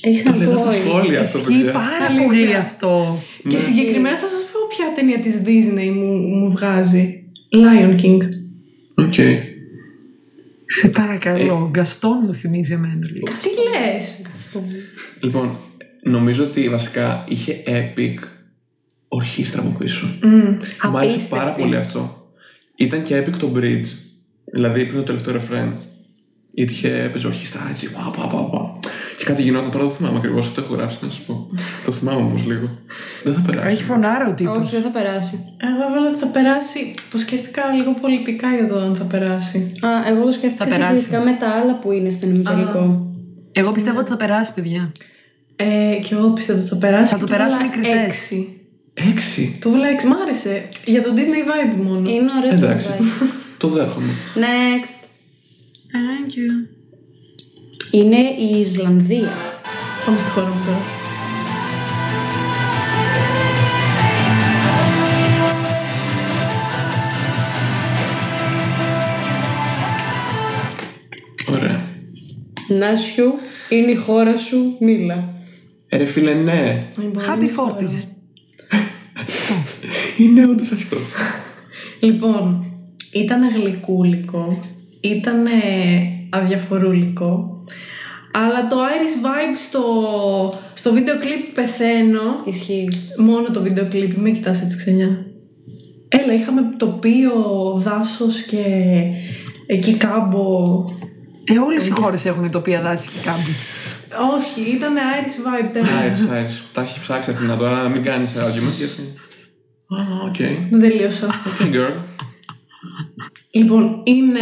[SPEAKER 4] Έχει
[SPEAKER 2] Το
[SPEAKER 4] να
[SPEAKER 2] λέγα
[SPEAKER 4] πω.
[SPEAKER 2] στα σχόλια αυτό,
[SPEAKER 1] Ισχύει
[SPEAKER 2] παιδιά.
[SPEAKER 1] πάρα
[SPEAKER 3] Αλήθεια.
[SPEAKER 1] πολύ αυτό.
[SPEAKER 3] Και συγκεκριμένα θα σας πω ποια ταινία της Disney μου, μου βγάζει. Lion King.
[SPEAKER 2] OK.
[SPEAKER 1] Σε παρακαλώ, Γκαστόν μου θυμίζει εμένα λίγο.
[SPEAKER 3] Τι λες;
[SPEAKER 2] Λοιπόν, νομίζω ότι βασικά είχε epic ορχήστρα από πίσω.
[SPEAKER 3] Μμ.
[SPEAKER 2] Μ' άρεσε
[SPEAKER 4] Απίστευτη.
[SPEAKER 2] πάρα πολύ αυτό. Ήταν και epic το bridge. Δηλαδή πριν το τελευταίο ρεφρέν. Γιατί είχε έπαιζε ορχήστρα έτσι. Πα, πα, πα, πα. Και κάτι γινόταν τώρα δεν θυμάμαι ακριβώς. Αυτό έχω γράψει να σα πω. το θυμάμαι όμως λίγο. Δεν θα περάσει.
[SPEAKER 1] Έχει φωνάρα ο τύπος.
[SPEAKER 4] Όχι, δεν θα περάσει.
[SPEAKER 3] Εγώ έβαλα ότι θα περάσει. Το σκέφτηκα λίγο πολιτικά για το αν θα περάσει.
[SPEAKER 4] Α, εγώ το σκέφτηκα
[SPEAKER 1] Θα περάσει.
[SPEAKER 4] συγκριτικά με τα άλλα που είναι στον ημιτελικό.
[SPEAKER 1] Εγώ πιστεύω ότι θα περάσει, παιδιά.
[SPEAKER 3] Ε, και εγώ πιστεύω ότι θα περάσει.
[SPEAKER 1] Θα
[SPEAKER 3] και
[SPEAKER 1] το
[SPEAKER 3] του
[SPEAKER 1] περάσουν
[SPEAKER 3] βάλα
[SPEAKER 1] οι κριτές.
[SPEAKER 3] έξι.
[SPEAKER 2] Έξι;
[SPEAKER 3] Του βάλα έξι. Μ' άρεσε. Για το Disney vibe μόνο.
[SPEAKER 4] Είναι ωραίο το
[SPEAKER 2] Εντάξει.
[SPEAKER 4] vibe.
[SPEAKER 2] το δέχομαι.
[SPEAKER 4] Next.
[SPEAKER 1] Thank you.
[SPEAKER 4] Είναι η Ιρλανδία.
[SPEAKER 3] Πάμε στη χώρα μου τώρα.
[SPEAKER 2] Ωραία.
[SPEAKER 4] Νάσιου, είναι η χώρα σου, μίλα.
[SPEAKER 2] Ε, ρε φίλε, ναι.
[SPEAKER 1] Happy 40s.
[SPEAKER 2] Είναι όντως αυτό.
[SPEAKER 3] Λοιπόν, ήταν γλυκούλικο, ήταν αδιαφορούλικο, αλλά το Iris Vibe στο, στο βίντεο κλιπ πεθαίνω.
[SPEAKER 4] Ισχύει.
[SPEAKER 3] Μόνο το βίντεο κλιπ, με κοιτάς έτσι ξενιά. Έλα, είχαμε τοπίο, δάσος και εκεί κάμπο.
[SPEAKER 1] Ε, όλε οι χώρες έχουν τοπία δάση και κάμπι.
[SPEAKER 3] Όχι, ήταν Iris Vibe τέλος.
[SPEAKER 2] Άιρις, Άιρις. Τα έχει ψάξει Αθήνα τώρα, να μην κάνεις argument γιατί. Α, οκ.
[SPEAKER 3] Δεν τελείωσα.
[SPEAKER 2] Okay, girl.
[SPEAKER 3] Λοιπόν, είναι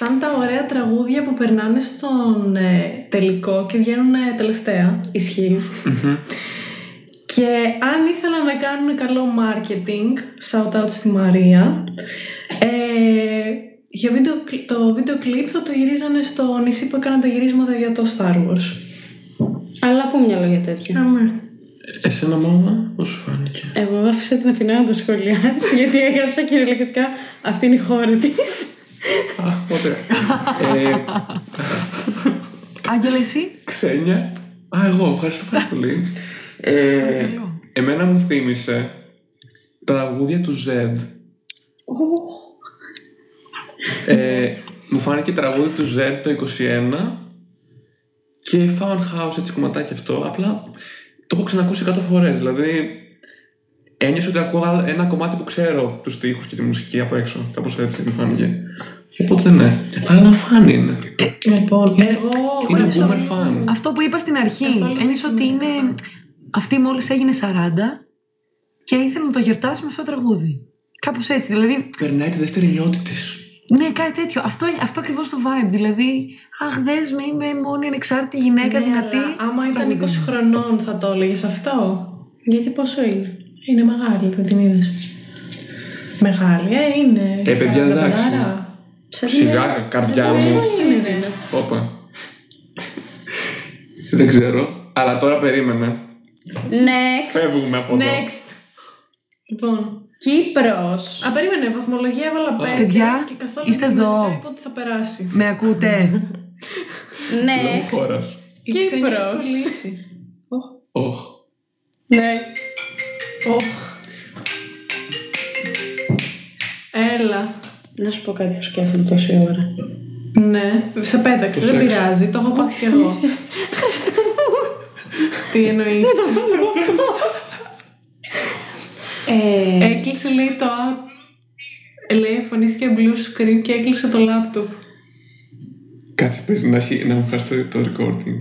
[SPEAKER 3] σαν τα ωραία τραγούδια που περνάνε στον ε, τελικό και βγαίνουν ε, τελευταία.
[SPEAKER 4] Ισχύει.
[SPEAKER 3] Και αν ήθελαν να κάνουν καλό marketing, shout out στη Μαρία, ε, για βίντεο, κλ- το βίντεο κλιπ θα το γυρίζανε στο νησί που έκαναν τα γυρίσματα για το Star Wars.
[SPEAKER 4] Αλλά πού μυαλό για τέτοια.
[SPEAKER 3] Αμέ.
[SPEAKER 2] Εσένα μάμα, πώς σου φάνηκε;
[SPEAKER 4] Εγώ άφησα την Αθηνά να το σχολιάσει, γιατί έγραψα κυριολεκτικά αυτή είναι η χώρα της.
[SPEAKER 2] Α, ωραία. ε,
[SPEAKER 1] Άγγελε, εσύ;
[SPEAKER 2] Ξένια. Α, εγώ, ευχαριστώ πάρα πολύ. Ε, εμένα μου θύμισε τα τραγούδια του Z. Ε, μου φάνηκε τραγούδι του Z το 21 και Found House έτσι κομματάκι αυτό. Απλά το έχω ξανακούσει 100 φορές. Δηλαδή ένιωσα ότι ακούω ένα κομμάτι που ξέρω τους στίχους και τη μουσική από έξω. Κάπως έτσι μου φάνηκε. Οπότε ναι. Αλλά φαν είναι.
[SPEAKER 3] Λοιπόν, εγώ...
[SPEAKER 2] Είναι
[SPEAKER 3] εγώ
[SPEAKER 2] boomer fan.
[SPEAKER 1] Αυτό που είπα στην αρχή.
[SPEAKER 3] Καθόλου
[SPEAKER 1] Ένιωσα ότι είναι. Αυτή μόλις έγινε 40 και ήθελε να το γιορτάσει με αυτό το τραγούδι. Κάπως έτσι. Δηλαδή,
[SPEAKER 2] Περνάει τη δεύτερη νιώτη της.
[SPEAKER 1] ναι, κάτι τέτοιο. Αυτό, αυτό ακριβώς το vibe. Δηλαδή, αχ, δες με, είμαι μόνη ανεξάρτητη γυναίκα
[SPEAKER 3] Ναι,
[SPEAKER 1] δυνατή.
[SPEAKER 3] αλλά άμα
[SPEAKER 1] Το
[SPEAKER 3] ήταν
[SPEAKER 1] τραγούδι
[SPEAKER 3] 20
[SPEAKER 1] μου.
[SPEAKER 3] χρονών θα το έλεγες αυτό;
[SPEAKER 4] Γιατί πόσο είναι;
[SPEAKER 3] Είναι μεγάλη, δεν την είδες. Μεγάλη, ε, είναι.
[SPEAKER 2] Ε, παιδιά,
[SPEAKER 3] 40
[SPEAKER 2] εντάξει.
[SPEAKER 3] πενάρα.
[SPEAKER 2] Σιγά, καρδιά μου.
[SPEAKER 3] Είναι, ρε.
[SPEAKER 2] Όπα. Δεν ξέρω. Αλλά τώρα περίμενε.
[SPEAKER 4] Next.
[SPEAKER 2] Φεύγουμε από εδώ.
[SPEAKER 3] Next. Λοιπόν.
[SPEAKER 4] Κύπρος.
[SPEAKER 3] Α, περίμενε, βαθμολογία έβαλα πέντε
[SPEAKER 1] Παιδιά,
[SPEAKER 3] και καθόλου
[SPEAKER 1] είστε
[SPEAKER 3] δεν
[SPEAKER 1] εδώ.
[SPEAKER 3] είπα ότι θα περάσει.
[SPEAKER 1] Με ακούτε;
[SPEAKER 4] Next.
[SPEAKER 2] Χώρας.
[SPEAKER 3] Η Ξένια
[SPEAKER 4] Κύπρος.
[SPEAKER 3] έχει κολλήσει.
[SPEAKER 2] Οχ.
[SPEAKER 4] Ναι.
[SPEAKER 3] Οχ. Έλα.
[SPEAKER 4] Να σου πω κάτι που σκέφτομαι τόση ώρα.
[SPEAKER 3] Ναι, σε πέταξε,
[SPEAKER 2] Το
[SPEAKER 3] δεν
[SPEAKER 2] σεξ.
[SPEAKER 3] πειράζει, το έχω πάθει κι εγώ. Τι εννοείς;
[SPEAKER 4] Ε,
[SPEAKER 3] Έκλεισε λέει το app. Ε, Λέει εμφανίστηκε blue screen και έκλεισε το laptop.
[SPEAKER 2] Κάτσε πες να, έχει, να μου χάσει το, το recording.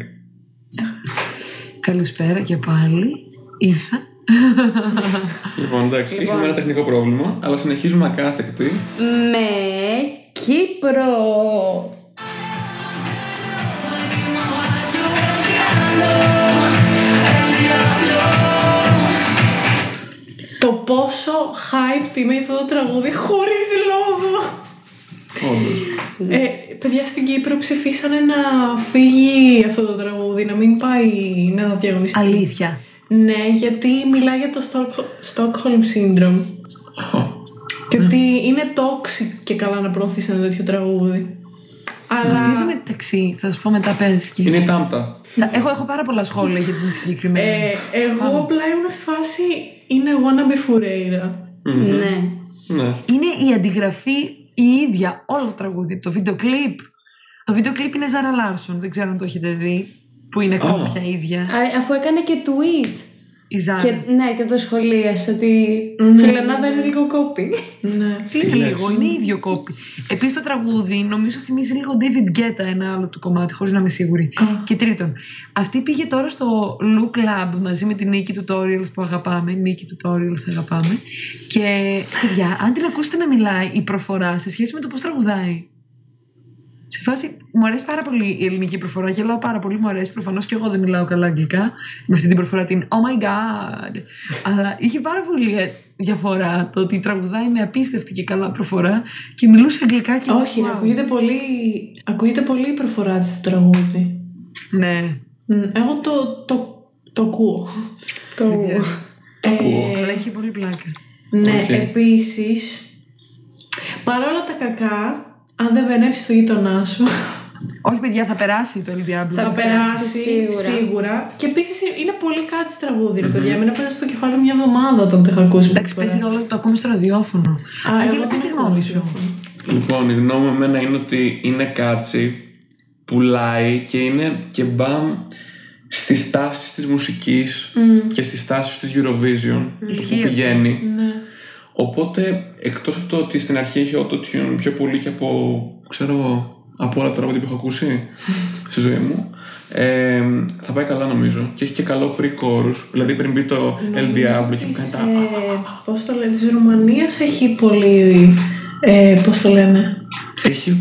[SPEAKER 1] Καλησπέρα και πάλι. Ήρθα.
[SPEAKER 2] Λοιπόν, εντάξει, είχαμε ένα τεχνικό πρόβλημα, αλλά συνεχίζουμε ακάθεκτη.
[SPEAKER 4] με Κύπρο.
[SPEAKER 3] Το πόσο hype είμαι αυτό το τραγούδι χωρίς λόγο.
[SPEAKER 2] Όντως.
[SPEAKER 3] Ε, παιδιά στην Κύπρο ψηφίσανε να φύγει αυτό το τραγούδι, να μην πάει να διαγωνιστεί.
[SPEAKER 1] Αλήθεια.
[SPEAKER 3] Ναι, γιατί μιλάει για το Stock- Stockholm Syndrome.
[SPEAKER 2] Αχα.
[SPEAKER 3] Και ότι είναι toxic και καλά να προωθήσει ένα τέτοιο τραγούδι. Αλλά.
[SPEAKER 1] Αυτή το μεταξύ, θα σου πω μετά πες και...
[SPEAKER 2] Είναι η τάμπτα.
[SPEAKER 1] Να- Έχω, έχω πάρα πολλά σχόλια για την συγκεκριμένη.
[SPEAKER 3] Ε, εγώ απλά ήμουν στη φάση είναι wannabe Fureira.
[SPEAKER 4] Ναι.
[SPEAKER 2] Ναι.
[SPEAKER 1] Είναι η αντιγραφή η ίδια όλο το τραγούδι. Το βίντεο κλιπ. Το βίντεο κλιπ είναι Ζάρα Λάρσον, δεν ξέρω αν το έχετε δει. Που είναι κόπια ίδια.
[SPEAKER 4] Α, Αφού έκανε και tweet.
[SPEAKER 1] Η Ζάρα.
[SPEAKER 4] Και, ναι, και το σχολίασε ότι φιλενάδα είναι λίγο copy.
[SPEAKER 3] Ναι.
[SPEAKER 1] Τι είναι λίγο, είναι ίδιο copy. Επίσης το τραγούδι νομίζω θυμίζει λίγο David Guetta ένα άλλο του κομμάτι, χωρίς να είμαι σίγουρη. Και τρίτον, αυτή πήγε τώρα στο Look Lab μαζί με την Νίκη Tutorials που αγαπάμε. Νίκη Tutorials αγαπάμε. Και παιδιά, αν την ακούσετε να μιλάει η προφορά σε σχέση με το πώς τραγουδάει. Σε φάση, μου αρέσει πάρα πολύ η ελληνική προφορά. Γελάω πάρα πολύ, μου αρέσει. Προφανώς και εγώ δεν μιλάω καλά αγγλικά. Με αυτή την προφορά την Oh my god. Αλλά είχε πάρα πολύ ε, διαφορά το ότι τραγουδάει με απίστευτη και καλά προφορά και μιλούσε αγγλικά και.
[SPEAKER 3] Όχι,
[SPEAKER 1] wow.
[SPEAKER 3] ρε, ακούγεται πολύ, ακούγεται πολύ η προφορά της στο τραγούδι.
[SPEAKER 1] Ναι.
[SPEAKER 3] Μ, Εγώ το, το, το ακούω.
[SPEAKER 4] Το...
[SPEAKER 3] Ε,
[SPEAKER 1] Αλλά έχει πολύ πλάκα.
[SPEAKER 3] ναι,
[SPEAKER 2] Οκ.
[SPEAKER 3] επίσης, παρόλα τα κακά, αν δεν παινέψεις το γείτονά σου,
[SPEAKER 1] Όχι, παιδιά, θα περάσει το El Diablo.
[SPEAKER 3] θα περάσει
[SPEAKER 4] σίγουρα.
[SPEAKER 3] σίγουρα. Και επίσης είναι πολύ catchy τραγούδι, ρε παιδιά. Εμένα παίζει στο κεφάλι μου μια εβδομάδα όταν το είχα ακούσει.
[SPEAKER 1] Εντάξει,
[SPEAKER 3] πρώτη
[SPEAKER 1] παίζει
[SPEAKER 3] φορά.
[SPEAKER 1] ρόλο, το ακούμε στο ραδιόφωνο.
[SPEAKER 3] Α, εγώ
[SPEAKER 1] Άγγελα,
[SPEAKER 3] δεν
[SPEAKER 1] πες τη
[SPEAKER 3] έχω
[SPEAKER 1] γνώμη σου.
[SPEAKER 3] ραδιόφωνο.
[SPEAKER 2] Λοιπόν, η γνώμη μου εμένα είναι ότι είναι κάτσι, πουλάει και είναι και μπαμ στις τάσεις της μουσικής και στις τάσεις της Eurovision
[SPEAKER 1] Ισχύει
[SPEAKER 2] που
[SPEAKER 1] αυτό.
[SPEAKER 2] πηγαίνει.
[SPEAKER 3] Ναι.
[SPEAKER 2] Οπότε, εκτός από το ότι στην αρχή έχει autotune πιο πολύ και από, ξέρω εγώ, από όλα τα τραγούδια που έχω ακούσει στη ζωή μου, ε, θα πάει καλά νομίζω. Και έχει και καλό pre-chorus, δηλαδή πριν μπει το El Diablo και που κάνει τα...
[SPEAKER 3] Πώς το λένε, της Ρουμανίας έχει πολύ. Ε, Πώς το λένε;
[SPEAKER 2] Έχει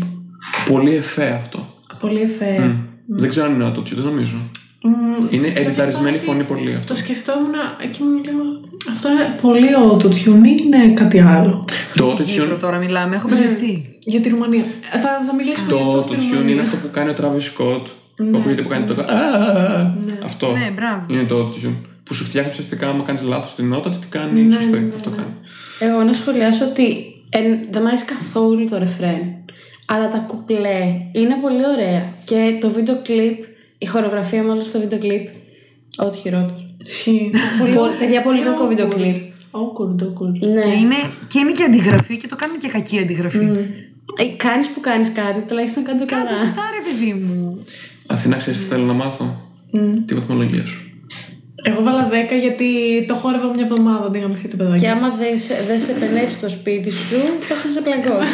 [SPEAKER 2] πολύ εφέ αυτό.
[SPEAKER 3] Πολύ εφέ.
[SPEAKER 2] Δεν ξέρω αν είναι autotune, δεν νομίζω.
[SPEAKER 3] Μμ,
[SPEAKER 2] Είναι
[SPEAKER 3] σε κάποια
[SPEAKER 2] εντιταρισμένη
[SPEAKER 3] φάση
[SPEAKER 2] φωνή πολύ αυτό.
[SPEAKER 3] Το σκεφτόμουν και μου λέω. Αυτό είναι πολύ autotune ή είναι κάτι άλλο.
[SPEAKER 2] Το
[SPEAKER 1] Κύπρο
[SPEAKER 2] autotune,
[SPEAKER 1] τώρα μιλάμε, έχω μπερδευτεί.
[SPEAKER 3] Για τη Ρουμανία. Ε, Θα, θα μιλήσουμε
[SPEAKER 2] το
[SPEAKER 3] γι' αυτό στη
[SPEAKER 2] autotune
[SPEAKER 3] Ρουμανία.
[SPEAKER 2] είναι αυτό που κάνει ο Travis Scott. Που ακούγεται που κάνει το. «Α», Αυτό.
[SPEAKER 1] Ναι, μπράβο.
[SPEAKER 2] Είναι το autotune. Που σου φτιάχνει ουσιαστικά άμα κάνεις λάθος την νότα, τι κάνει σωστή. Αυτό κάνει.
[SPEAKER 4] Εγώ να σχολιάσω ότι εν, δεν μου αρέσει καθόλου το ρεφρέν. Αλλά τα κουπλέ είναι πολύ ωραία. Και το βίντεο κλιπ, η χορογραφία μάλλον στο βίντεο κλιπ, ό,τι χειρότερο.
[SPEAKER 3] Ισχύει. Πολύ
[SPEAKER 4] Πολύ- παιδιά, πολύ κακό βίντεο
[SPEAKER 3] awkward.
[SPEAKER 4] κλιπ.
[SPEAKER 3] Awkward, awkward.
[SPEAKER 4] Ναι.
[SPEAKER 1] Και είναι, και είναι και αντιγραφή και το κάνουν και κακή αντιγραφή.
[SPEAKER 4] Ε, κάνεις που κάνεις κάτι, τουλάχιστον κάντε το
[SPEAKER 1] Κάτσε
[SPEAKER 4] καλά.
[SPEAKER 1] σωστά, ρε παιδί μου.
[SPEAKER 2] Αθηνά, ξέρεις τι θέλω να μάθω; Τη βαθμολογία σου.
[SPEAKER 3] Εγώ βάλα 10 γιατί το χόρευα μια εβδομάδα αντί γαμηθεί το παιδάκι.
[SPEAKER 4] Και άμα δεν σε, δεν σε πενέψει το σπίτι σου, θα σε σε πλαγκώσει.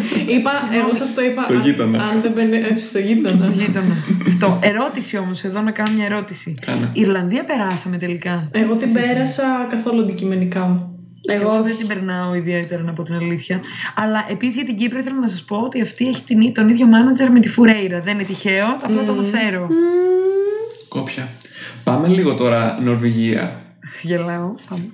[SPEAKER 3] είπα, εγώ σε αυτό είπα.
[SPEAKER 2] Το
[SPEAKER 3] αν-
[SPEAKER 2] γείτονα.
[SPEAKER 3] Αν δεν μπαινέψει το γείτονα.
[SPEAKER 1] Γείτονα. Αυτό. Ερώτηση όμως, εδώ να κάνω μια ερώτηση.
[SPEAKER 2] Κάνε.
[SPEAKER 1] Ιρλανδία περάσαμε τελικά.
[SPEAKER 3] Εγώ την πέρασα καθόλου αντικειμενικά.
[SPEAKER 1] Εγώ
[SPEAKER 4] Εγώ
[SPEAKER 1] δεν την περνάω ιδιαίτερα να πω την αλήθεια. Αλλά επίσης για την Κύπρο ήθελα να σας πω ότι αυτή έχει την, τον ίδιο μάνατζερ με τη Φουρέιρα. Δεν είναι τυχαίο, απλά το αναφέρω.
[SPEAKER 2] Κόπια. Πάμε λίγο τώρα Νορβηγία.
[SPEAKER 1] Γελάω. Πάμε.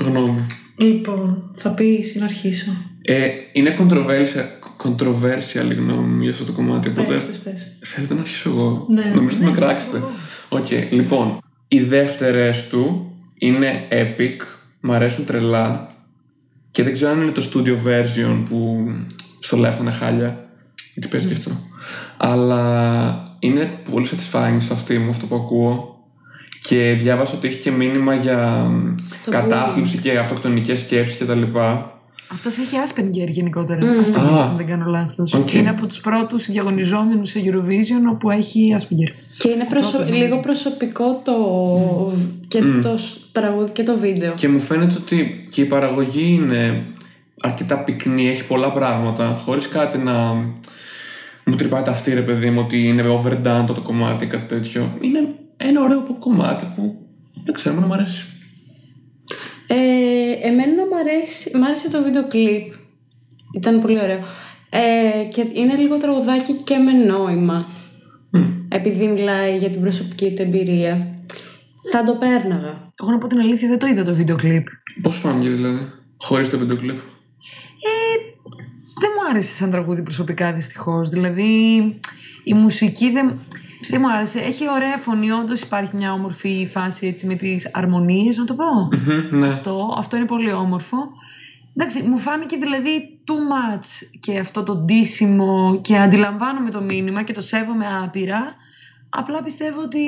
[SPEAKER 2] Γνώμη.
[SPEAKER 3] Λοιπόν, θα πεις ή να αρχίσω.
[SPEAKER 2] Ε, είναι controversial, controversial η γνώμη μου για αυτό το κομμάτι. Οπότε
[SPEAKER 3] Πες, πες, πες.
[SPEAKER 2] θέλετε να αρχίσω εγώ.
[SPEAKER 3] Ναι.
[SPEAKER 2] Νομίζω ότι με κράξετε. Οκ, λοιπόν. Οι δεύτερες του είναι epic. Μ' αρέσουν τρελά. Και δεν ξέρω αν είναι το studio version που στο live θα είναι χάλια. Γιατί παίζει και αυτό. Αλλά είναι πολύ satisfying στο αυτί μου αυτό που ακούω. Και διάβασα ότι έχει και μήνυμα για κατάθλιψη και αυτοκτονικές σκέψεις κτλ.
[SPEAKER 1] Αυτός έχει Asperger γενικότερα. Asperger,
[SPEAKER 2] Α.
[SPEAKER 1] αν δεν κάνω λάθος.
[SPEAKER 2] Οκ.
[SPEAKER 1] Είναι από τους πρώτους διαγωνιζόμενους σε Eurovision όπου έχει Asperger.
[SPEAKER 4] Και είναι προσω... λίγο προσωπικό το και το σ- τραγούδι και το βίντεο.
[SPEAKER 2] Και μου φαίνεται ότι και η παραγωγή είναι αρκετά πυκνή, έχει πολλά πράγματα, χωρίς κάτι να μου τρυπάει τα αυτή ρε παιδί μου ότι είναι overdone το, το κομμάτι ή κάτι τέτοιο. Είναι ένα ωραίο κομμάτι που δεν ξέρω, εμένα μου αρέσει.
[SPEAKER 4] Ε, εμένα μ' αρέσει, μ' άρεσε το βίντεο κλιπ. Ήταν πολύ ωραίο. Ε, και είναι λίγο τραγουδάκι και με νόημα. Επειδή μιλάει για την προσωπική του εμπειρία. Θα το πέρναγα.
[SPEAKER 1] Εγώ να πω την αλήθεια, δεν το είδα το βίντεο κλιπ.
[SPEAKER 2] Πώς φάνηκε δηλαδή, χωρίς το βίντεο κλιπ;
[SPEAKER 1] δεν μου άρεσε σαν τραγούδι προσωπικά δυστυχώς. Δηλαδή η μουσική δεν, δεν μου άρεσε. Έχει ωραία φωνή, όντως υπάρχει μια όμορφη φάση έτσι με τις αρμονίες, να το πω.
[SPEAKER 2] Μμμ, ναι.
[SPEAKER 1] Αυτό, αυτό είναι πολύ όμορφο. Εντάξει, μου φάνηκε δηλαδή too much και αυτό το ντύσιμο και αντιλαμβάνομαι το μήνυμα και το σέβομαι άπειρα. Απλά πιστεύω ότι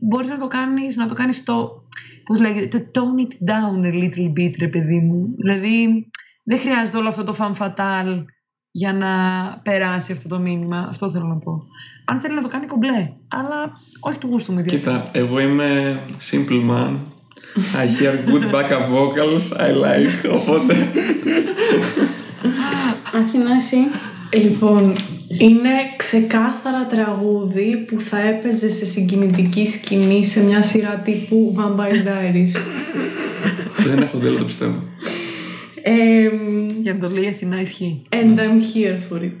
[SPEAKER 1] μπορείς να το κάνεις, να το κάνεις το, πώς λέγεται, το tone it down a little bit, ρε παιδί μου. Δηλαδή, δεν χρειάζεται όλο αυτό το fan fatal για να περάσει αυτό το μήνυμα. Αυτό θέλω να πω. Αν θέλει να το κάνει κομπλέ, αλλά όχι του γούστου μου ιδιαίτερα.
[SPEAKER 2] Κοίτα, εγώ είμαι simple man. I hear good backup vocals, I like, οπότε...
[SPEAKER 4] Αθηνά, εσύ.
[SPEAKER 3] Λοιπόν, είναι ξεκάθαρα τραγούδι που θα έπαιζε σε συγκινητική σκηνή σε μια σειρά τύπου Vampire Diaries.
[SPEAKER 2] δεν έχω δεν το πιστεύω.
[SPEAKER 3] Εμ,
[SPEAKER 1] Για να το λέει η Αθηνά ισχύει.
[SPEAKER 3] and I'm here for it.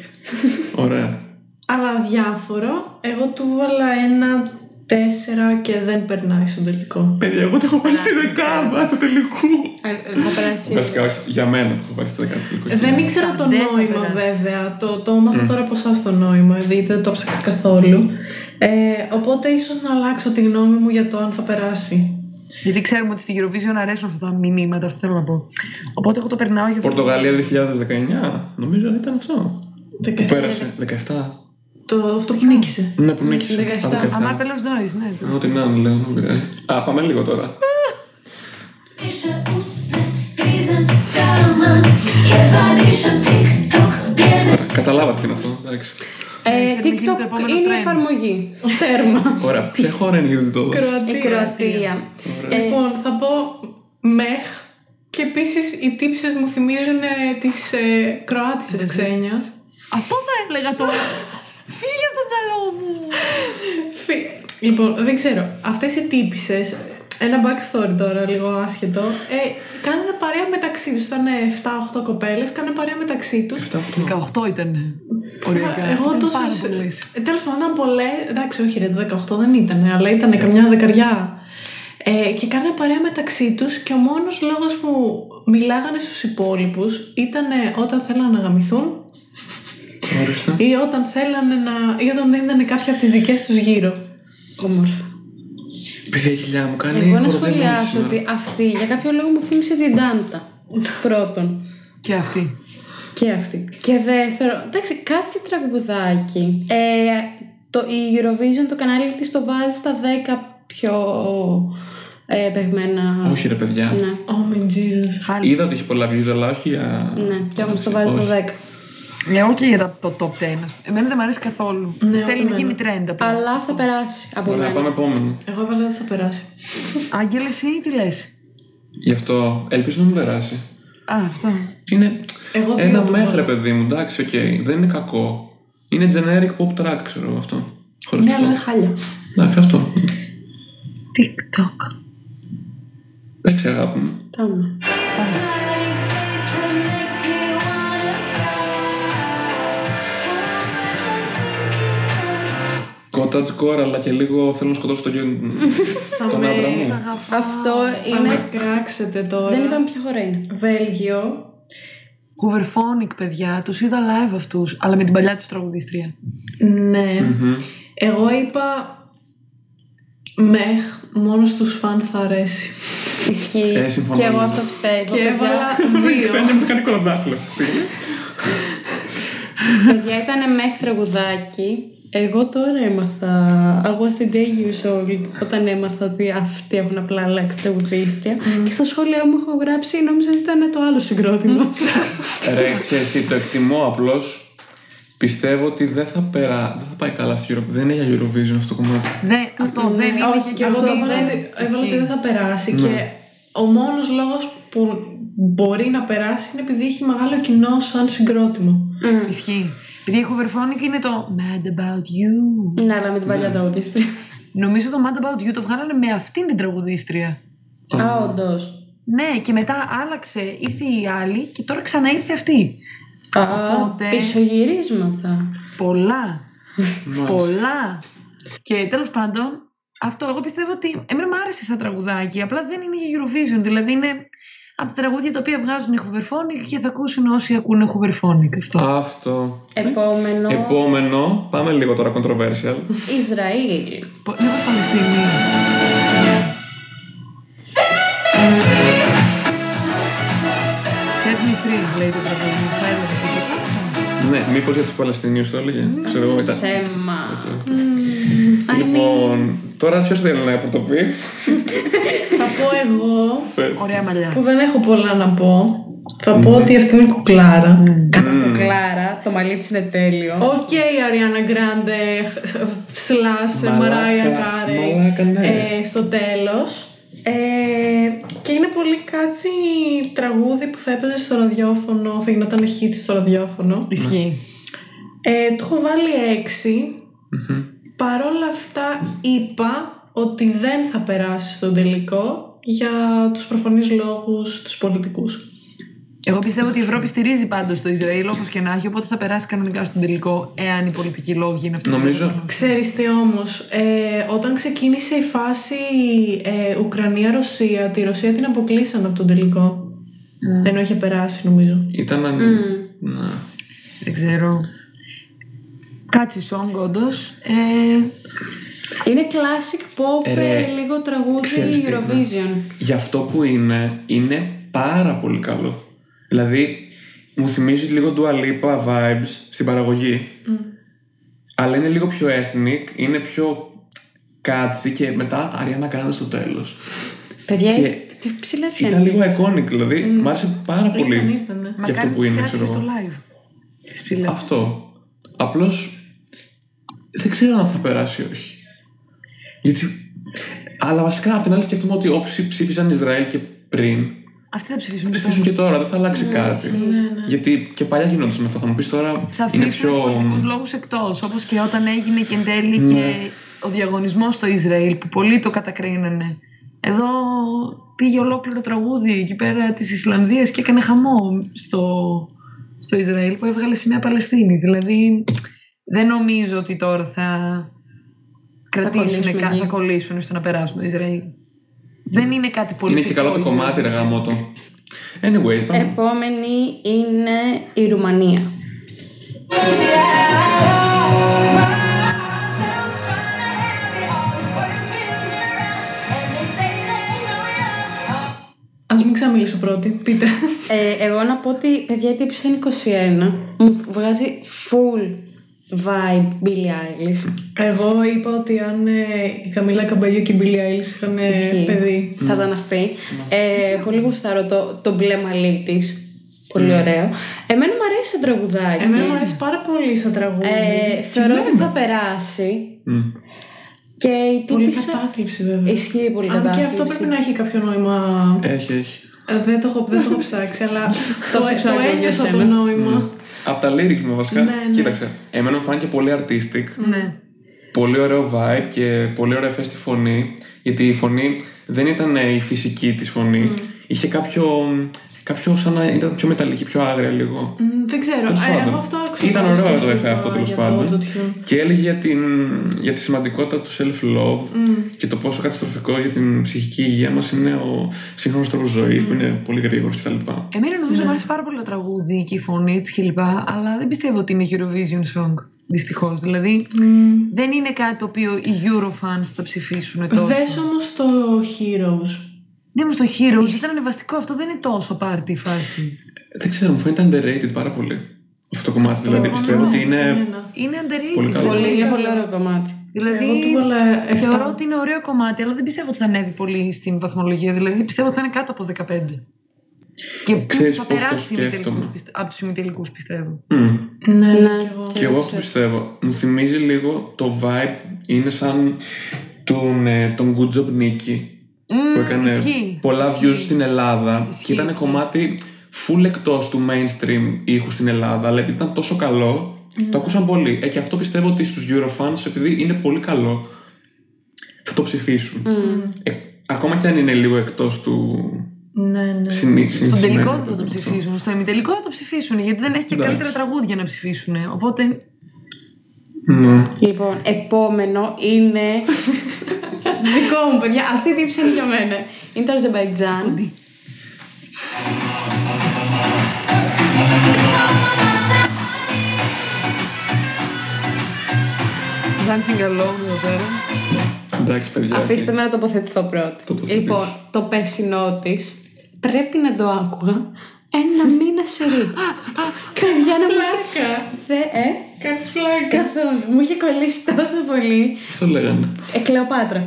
[SPEAKER 2] Ωραία.
[SPEAKER 3] Αλλά διάφορο, εγώ του βάλα ένα τέσσερα και δεν περνάει στο τελικό.
[SPEAKER 2] Παιδιά, εγώ το έχω βάλει στη δεκάδα του τελικού.
[SPEAKER 4] Ε, έχω περάσει.
[SPEAKER 2] Βασικά, όχι, για μένα το έχω βάλει στη δεκάδα του τελικού.
[SPEAKER 3] Δεν ήξερα το
[SPEAKER 1] Δεν θα
[SPEAKER 3] νόημα
[SPEAKER 1] περάσει.
[SPEAKER 3] βέβαια. Το, το έμαθα τώρα από εσάς το νόημα, δηλαδή δεν το ψάξα καθόλου. Ε, οπότε ίσως να αλλάξω τη γνώμη μου για το αν θα περάσει.
[SPEAKER 1] Γιατί ξέρουμε ότι στη Eurovision αρέσουν αυτά τα μηνύματα, αυτό θέλω να πω. Οπότε εγώ το περνάω για αυτό.
[SPEAKER 2] Πορτογαλία 2019, νομίζω ήταν αυτό.
[SPEAKER 3] 17.
[SPEAKER 2] Που πέρασε, 17.
[SPEAKER 3] Το, αυτό που νίκησε.
[SPEAKER 2] Ναι, που νίκησε.
[SPEAKER 3] 17.
[SPEAKER 1] Αμάρ Νόης, ναι.
[SPEAKER 2] Ό,τι να λέω, δεν πειράζει. Α, πάμε λίγο τώρα. Καταλάβατε τι είναι αυτό, εντάξει.
[SPEAKER 4] Ε,
[SPEAKER 1] θέλει να γίνει το
[SPEAKER 4] TikTok
[SPEAKER 1] επόμενο
[SPEAKER 4] είναι η
[SPEAKER 1] trend.
[SPEAKER 4] εφαρμογή.
[SPEAKER 3] Τέρμα.
[SPEAKER 2] Ωραία, ποια χώρα είναι η τώρα.
[SPEAKER 3] Κροατία.
[SPEAKER 4] Η Κροατία. Ε,
[SPEAKER 3] Λοιπόν, θα πω μεχ και επίσης οι τύψεις μου θυμίζουν τις ε, Κροάτισες ξένια.
[SPEAKER 1] Αυτό θα έλεγα τώρα. Φύγε από το μυαλό μου.
[SPEAKER 3] Φι- Λοιπόν, δεν ξέρω. Αυτές οι τύπησε. Ένα backstory τώρα, λίγο άσχετο. Ε, κάνανε παρέα μεταξύ τους. Ήταν 7-8 κοπέλες, κάνανε παρέα μεταξύ τους.
[SPEAKER 2] 7-8.
[SPEAKER 1] 18 ήταν. Οριακά.
[SPEAKER 3] Εγώ
[SPEAKER 1] Ήταν
[SPEAKER 3] τόσο.
[SPEAKER 1] πάρα πολλές.
[SPEAKER 3] Τέλος πάντων, ήταν πολλές. Εντάξει, όχι, ρε, το 18 δεν ήταν, αλλά ήταν καμιά δεκαριά. Ε, και κάνανε παρέα μεταξύ τους και ο μόνος λόγος που μιλάγανε στους υπόλοιπους ήταν όταν θέλανε να γαμηθούν
[SPEAKER 2] Ορίστε.
[SPEAKER 3] ή όταν θέλανε να. ή όταν δεν ήταν κάποια από τις δικές τους γύρω.
[SPEAKER 4] Όμορφα.
[SPEAKER 2] Παιδιά, η κοιλιά μου κάνει
[SPEAKER 4] Εγώ να
[SPEAKER 2] χοροδία
[SPEAKER 4] σχολιάσω
[SPEAKER 2] σήμερα.
[SPEAKER 4] ότι αυτή για κάποιο λόγο μου θύμισε την Τάντα. Πρώτον.
[SPEAKER 1] Και αυτή.
[SPEAKER 3] Και αυτή.
[SPEAKER 4] Και δεύτερον, εντάξει, κάτσε τραγουδάκι. Ε, το, η Eurovision, το κανάλι της το βάζει στα 10 πιο ε, παιγμένα.
[SPEAKER 2] Όχι, ρε παιδιά.
[SPEAKER 4] Ναι,
[SPEAKER 3] Oh my Jesus.
[SPEAKER 1] Χάλι.
[SPEAKER 2] Είδα ότι έχει πολλά views, αλλά όχι για.
[SPEAKER 4] ναι, και όμως το βάζει στα 10.
[SPEAKER 1] Εγώ και για τα- το top 10. Εμένα δεν μου αρέσει καθόλου.
[SPEAKER 3] Ναι,
[SPEAKER 1] Θέλει
[SPEAKER 3] ούτε
[SPEAKER 1] να γίνει
[SPEAKER 3] εμένα.
[SPEAKER 1] trend απλά.
[SPEAKER 4] Αλλά θα περάσει από
[SPEAKER 2] Ωραία,
[SPEAKER 4] μένα.
[SPEAKER 2] πάμε επόμενο.
[SPEAKER 3] Εγώ έβαλα δεν θα περάσει.
[SPEAKER 1] Άγγελε ή τι λες;
[SPEAKER 2] Γι' αυτό ελπίζω να μην περάσει.
[SPEAKER 1] Α, αυτό.
[SPEAKER 2] Είναι
[SPEAKER 3] Εγώ δύο
[SPEAKER 2] ένα
[SPEAKER 3] του
[SPEAKER 2] μέχρι,
[SPEAKER 3] βάλα.
[SPEAKER 2] παιδί μου, εντάξει, οκ. Δεν είναι κακό. Είναι generic pop track, ξέρω εγώ αυτό.
[SPEAKER 3] Ναι,
[SPEAKER 2] Χωριστικό.
[SPEAKER 3] αλλά είναι χάλια.
[SPEAKER 2] Εντάξει, αυτό.
[SPEAKER 1] TikTok.
[SPEAKER 2] Εντάξει, αγάπη μου.
[SPEAKER 4] Πάμε.
[SPEAKER 5] makes
[SPEAKER 2] Cottage core, αλλά και λίγο θέλω να σκοτώσω τον, γιο- τον
[SPEAKER 3] με-
[SPEAKER 2] άντρα μου.
[SPEAKER 4] Αυτό
[SPEAKER 3] Θα
[SPEAKER 4] είναι.
[SPEAKER 3] με κράξετε τώρα.
[SPEAKER 4] Δεν είπαμε ποια χώρα είναι.
[SPEAKER 3] Βέλγιο.
[SPEAKER 1] Hooverphonic, παιδιά. Τους είδα live αυτούς, αλλά με την παλιά τους τραγουδίστρια.
[SPEAKER 3] Ναι. Εγώ είπα μεχ, μόνος στους φαν θα αρέσει.
[SPEAKER 4] Ισχύει.
[SPEAKER 2] Ε, συμφωνώ
[SPEAKER 4] και εγώ
[SPEAKER 2] λίγο.
[SPEAKER 4] αυτό πιστεύω.
[SPEAKER 3] Και
[SPEAKER 4] παιδιά.
[SPEAKER 3] έβαλα δύο.
[SPEAKER 2] μου κάνει κολοντάκλο αυτή τη στιγμή.
[SPEAKER 4] Παιδιά ήταν μέχρι τραγουδάκι. Εγώ τώρα έμαθα. Εγώ στην Day Soul όταν έμαθα ότι αυτοί έχουν απλά αλλάξει τραγουδίστρια. Και στα σχόλια μου έχω γράψει, νόμιζα ότι ήταν το άλλο συγκρότημα.
[SPEAKER 2] Ρε, ξέρεις τι, το εκτιμώ απλώς. Πιστεύω ότι δεν θα, πέρα, δεν θα πάει καλά στο Eurovision. Δεν είναι για Eurovision αυτό το κομμάτι.
[SPEAKER 1] Ναι, αυτό δεν είναι.
[SPEAKER 3] Όχι, και εγώ
[SPEAKER 1] αυτό
[SPEAKER 3] το έβαλα
[SPEAKER 1] δεν
[SPEAKER 3] ότι- έβαλα ότι
[SPEAKER 1] ισχύει.
[SPEAKER 3] δεν θα περάσει. Και ο μόνος λόγος που μπορεί να περάσει είναι επειδή έχει μεγάλο κοινό σαν συγκρότημα.
[SPEAKER 1] Ισχύει. Επειδή η Hooverphonic είναι το Mad About You.
[SPEAKER 4] ναι, αλλά με την παλιά τραγουδίστρια.
[SPEAKER 1] Νομίζω το Mad About You το βγάλανε με αυτήν την τραγουδίστρια.
[SPEAKER 4] Α, όντως.
[SPEAKER 1] Ναι, και μετά άλλαξε, ήρθε η άλλη και τώρα ξανά ήρθε αυτή.
[SPEAKER 4] Α,
[SPEAKER 1] Οπότε-
[SPEAKER 4] πισωγυρίσματα.
[SPEAKER 1] Πολλά. Πολλά. Και τέλος πάντων, αυτό εγώ πιστεύω ότι. Εμένα μου άρεσε σαν τραγουδάκι. Απλά δεν είναι για Eurovision. Δηλαδή είναι από τα τραγούδια τα οποία βγάζουν Hooverphonic και θα ακούσουν όσοι ακούνε Hooverphonic. Αυτό.
[SPEAKER 2] Αυτό.
[SPEAKER 4] Επόμενο.
[SPEAKER 2] Επόμενο, πάμε λίγο τώρα controversial.
[SPEAKER 4] Ισραήλ.
[SPEAKER 1] Πο- Μήπως Παλαιστίνη. Set me free, λέει το τραγούδι. Θα έλεγα τίποτα.
[SPEAKER 2] ναι, μήπως για τους Παλαιστινίους το έλεγε. Ξέρω εγώ μετά.
[SPEAKER 4] Σέμα.
[SPEAKER 2] Λοιπόν, τώρα ποιος θέλει να πρωτοπεί.
[SPEAKER 3] Θα πω εγώ,
[SPEAKER 1] Ωραία μαλλιά.
[SPEAKER 3] που δεν έχω πολλά να πω. Θα πω ότι αυτή είναι η κουκλάρα.
[SPEAKER 4] Κλάρα, το μαλλί της είναι τέλειο.
[SPEAKER 3] Οκ, η Αριάννα Γκράντε, slash,
[SPEAKER 2] Μαλάκα,
[SPEAKER 3] Μαράια Κάρεϊ.
[SPEAKER 2] μαλάκα, ναι.
[SPEAKER 3] ε, στο τέλος. Ε, και είναι πολύ catchy τραγούδι που θα έπαιζε στο ραδιόφωνο, θα γινόταν hit στο ραδιόφωνο.
[SPEAKER 1] Ισχύει.
[SPEAKER 3] Ε, του έχω βάλει έξι. Παρόλα αυτά είπα ότι δεν θα περάσει στον τελικό για τους προφανείς λόγους τους πολιτικούς.
[SPEAKER 1] Εγώ πιστεύω ότι η Ευρώπη στηρίζει πάντως το Ισραήλ όπως και να έχει, οπότε θα περάσει κανονικά στον τελικό, εάν οι πολιτικοί λόγοι είναι αυτοί. που
[SPEAKER 2] Νομίζω.
[SPEAKER 1] θέλουν.
[SPEAKER 3] Ξέρεις τι όμως, ε, όταν ξεκίνησε η φάση ε, Ουκρανία-Ρωσία, τη Ρωσία την αποκλείσαν από τον τελικό. Ενώ είχε περάσει νομίζω.
[SPEAKER 2] Ήταν. Ναι.
[SPEAKER 1] Δεν ξέρω. Κάτσι song, όντως. Ε,
[SPEAKER 4] Είναι classic pop,
[SPEAKER 2] Ε, ρε,
[SPEAKER 4] ε, λίγο τραγούδι
[SPEAKER 2] ξέρεις τι, ναι.
[SPEAKER 4] Eurovision.
[SPEAKER 2] Για αυτό που είναι, είναι πάρα πολύ καλό. Δηλαδή, μου θυμίζει λίγο Dua Lipa vibes στην παραγωγή. Αλλά είναι λίγο πιο ethnic, είναι πιο κάτσι και μετά Ariana Grande στο τέλος.
[SPEAKER 4] Παιδιά,
[SPEAKER 2] Και
[SPEAKER 4] τι ψηλά
[SPEAKER 2] Ήταν λίγο iconic, δηλαδή, μ' άρεσε πάρα πολύ
[SPEAKER 3] Ήταν, ήτανε.
[SPEAKER 2] για αυτό
[SPEAKER 1] μακάρι
[SPEAKER 2] που
[SPEAKER 1] τους
[SPEAKER 2] είναι,
[SPEAKER 1] κράτησε
[SPEAKER 2] ξέρω
[SPEAKER 1] στο
[SPEAKER 2] εγώ.
[SPEAKER 1] live. Τις ψηλές.
[SPEAKER 2] Αυτό. Απλώς δεν ξέρω αν θα περάσει ή όχι. Γιατί... Αλλά βασικά απ' την άλλη σκεφτούμε ότι όποιοι ψήφισαν Ισραήλ και πριν
[SPEAKER 1] Αυτοί θα ψηφίσουν και
[SPEAKER 2] ψηφίσουν
[SPEAKER 1] τώρα.
[SPEAKER 2] και τώρα, δεν θα αλλάξει κάτι. Γιατί και παλιά γινόντουσαν αυτά. Θα μου πεις τώρα
[SPEAKER 1] Θα
[SPEAKER 2] είναι
[SPEAKER 1] αφήσουν
[SPEAKER 2] πιο.
[SPEAKER 1] πιο... πολιτικούς λόγους εκτός, όπως και όταν έγινε και εν τέλει και ο διαγωνισμός στο Ισραήλ που πολλοί το κατακρίνανε. Εδώ πήγε ολόκληρο τραγούδι εκεί πέρα της Ισλανδίας και έκανε χαμό στο, στο Ισραήλ που έβγαλε σημαία Παλαιστίνης. Δηλαδή δεν νομίζω ότι τώρα θα κρατήσουν,
[SPEAKER 4] κολλήσουμε
[SPEAKER 1] κα-
[SPEAKER 4] εκεί.
[SPEAKER 1] θα κολλήσουν στο να περάσουν το Ισραήλ. Δεν είναι κάτι πολιτικό.
[SPEAKER 2] Είναι και καλό το
[SPEAKER 1] η
[SPEAKER 2] κομμάτι, ρε
[SPEAKER 1] Eurovision.
[SPEAKER 2] γάμο το. Anyway, πάμε.
[SPEAKER 4] Επόμενη είναι η Ρουμανία.
[SPEAKER 3] Ας μην ξαμιλήσω πρώτη, πείτε.
[SPEAKER 4] Ε, εγώ να πω ότι παιδιά η τύπησα είναι 21. Μου βγάζει full vibe Billie Eilish.
[SPEAKER 3] Εγώ είπα ότι αν ε, η Καμίλα Καμπαγιού και η Billie Eilish είχαν ε,
[SPEAKER 4] Ισχύει.
[SPEAKER 3] παιδί.
[SPEAKER 4] Θα ήταν αυτή. Ε, πολύ γουστάρω το, το μπλε μαλλί της. Πολύ ωραίο. Εμένα μου αρέσει σαν τραγουδάκι.
[SPEAKER 3] Εμένα μου αρέσει πάρα πολύ σαν τραγούδι.
[SPEAKER 4] Ε, θεωρώ ότι θα περάσει.
[SPEAKER 2] Μμ.
[SPEAKER 4] Και η
[SPEAKER 3] Πολύ
[SPEAKER 4] τύπησα...
[SPEAKER 3] κατάθλιψη βέβαια.
[SPEAKER 4] Ισχύει πολύ
[SPEAKER 3] Αν και
[SPEAKER 4] κατάθλιψη.
[SPEAKER 3] αυτό πρέπει να έχει κάποιο νόημα.
[SPEAKER 2] Έχει, έχει.
[SPEAKER 3] Ε, δεν, το έχω, δεν το έχω ψάξει, αλλά το,
[SPEAKER 4] Το
[SPEAKER 3] το,
[SPEAKER 4] ψάξω για
[SPEAKER 3] ένιωσα το
[SPEAKER 4] σένα.
[SPEAKER 3] νόημα.
[SPEAKER 2] Από τα lyrics μου βασικά.
[SPEAKER 3] Ναι, ναι.
[SPEAKER 2] Κοίταξε. Εμένα μου φάνηκε πολύ artistic.
[SPEAKER 1] Ναι.
[SPEAKER 2] Πολύ ωραίο vibe και πολύ ωραία εφέ στη φωνή. Γιατί η φωνή δεν ήταν ε, η φυσική της φωνή. Είχε κάποιο. Κάποιο σαν να ήταν πιο μεταλλική, πιο άγρια λίγο.
[SPEAKER 3] Μ, Δεν ξέρω.
[SPEAKER 2] Τέλος
[SPEAKER 3] Ε,
[SPEAKER 2] πάντων.
[SPEAKER 3] εγώ αυτό άκουσα.
[SPEAKER 2] Ήταν
[SPEAKER 3] πάρα
[SPEAKER 2] ωραίο
[SPEAKER 3] στο
[SPEAKER 2] το εφέ
[SPEAKER 3] σούπα
[SPEAKER 2] αυτό τέλος
[SPEAKER 3] για το
[SPEAKER 2] πάντων.
[SPEAKER 3] autotune.
[SPEAKER 2] Και έλεγε για, την, για τη σημαντικότητα του self-love και το πόσο καταστροφικό για την ψυχική υγεία μας είναι ο σύγχρονος τρόπος ζωής που είναι πολύ γρήγορος κτλ.
[SPEAKER 1] Εμένα νομίζω μου άρεσε πάρα πολύ το τραγούδι και η φωνή της κλπ. Αλλά δεν πιστεύω ότι είναι Eurovision song. Δυστυχώς. Δηλαδή δεν είναι κάτι το οποίο οι Eurofans θα ψηφίσουν τόσο.
[SPEAKER 3] Δες όμως το Heroes.
[SPEAKER 1] Ναι, όμω το Heroes ήταν ανεβαστικό. Αυτό δεν είναι τόσο πάρτι η φάση.
[SPEAKER 2] Δεν ξέρω, μου φαίνεται underrated πάρα πολύ αυτό το κομμάτι. δηλαδή πιστεύω ότι είναι.
[SPEAKER 3] Κανένα.
[SPEAKER 1] Είναι underrated.
[SPEAKER 2] Πολύ καλό.
[SPEAKER 4] Πολύ, είναι πολύ ωραίο κομμάτι.
[SPEAKER 1] Δηλαδή,
[SPEAKER 3] Εγώ του βάλα εφτά.
[SPEAKER 1] θεωρώ ότι είναι ωραίο κομμάτι, αλλά δεν πιστεύω ότι θα ανέβει πολύ στην βαθμολογία. Δηλαδή, πιστεύω ότι θα είναι κάτω από 15. Και
[SPEAKER 2] Ξέρεις
[SPEAKER 1] θα
[SPEAKER 2] πώς το
[SPEAKER 1] περάσει
[SPEAKER 2] σκέφτομαι.
[SPEAKER 1] ημιτελικούς, πιστε- από τους ημιτελικούς, πιστεύω.
[SPEAKER 2] Μμ.
[SPEAKER 3] Ναι,
[SPEAKER 4] Ναι.
[SPEAKER 3] και εγώ.
[SPEAKER 2] Και εγώ αυτό πιστεύω. Μου θυμίζει λίγο το vibe είναι σαν τον, ε, τον Good Job Nicky που έκανε
[SPEAKER 1] ισχύει.
[SPEAKER 2] πολλά views στην Ελλάδα
[SPEAKER 1] Ισχύει,
[SPEAKER 2] και ήταν
[SPEAKER 1] ισχύει.
[SPEAKER 2] κομμάτι full εκτός του mainstream ήχου στην Ελλάδα αλλά επειδή ήταν τόσο καλό το ακούσαν πολύ. Ε, και αυτό πιστεύω ότι στους Eurofans επειδή είναι πολύ καλό θα το ψηφίσουν. Ε, ακόμα και αν είναι λίγο εκτός του
[SPEAKER 3] Ναι, ναι.
[SPEAKER 2] συνήθιου.
[SPEAKER 1] Στον τελικό δεν θα το ψηφίσουν. Στο ημιτελικό θα το ψηφίσουν, γιατί δεν έχει και
[SPEAKER 2] Εντάξει.
[SPEAKER 1] καλύτερα τραγούδια να ψηφίσουν. Οπότε.
[SPEAKER 2] Ναι.
[SPEAKER 4] Λοιπόν, επόμενο είναι. Δικό μου, παιδιά. Αυτή τι είναι για μένα. Είναι το Αζερβαϊτζάν.
[SPEAKER 1] Dancing alone εδώ πέρα.
[SPEAKER 2] Εντάξει, παιδιά.
[SPEAKER 4] Αφήστε με να τοποθετηθώ πρώτα. Λοιπόν, το περσινό της πρέπει να το άκουγα ένα μήνα σε ρί. Καρδιά να ε. Καθόλου. Μου είχε κολλήσει τόσο πολύ.
[SPEAKER 2] Στο λέγανε.
[SPEAKER 4] Ε, Κλεοπάτρα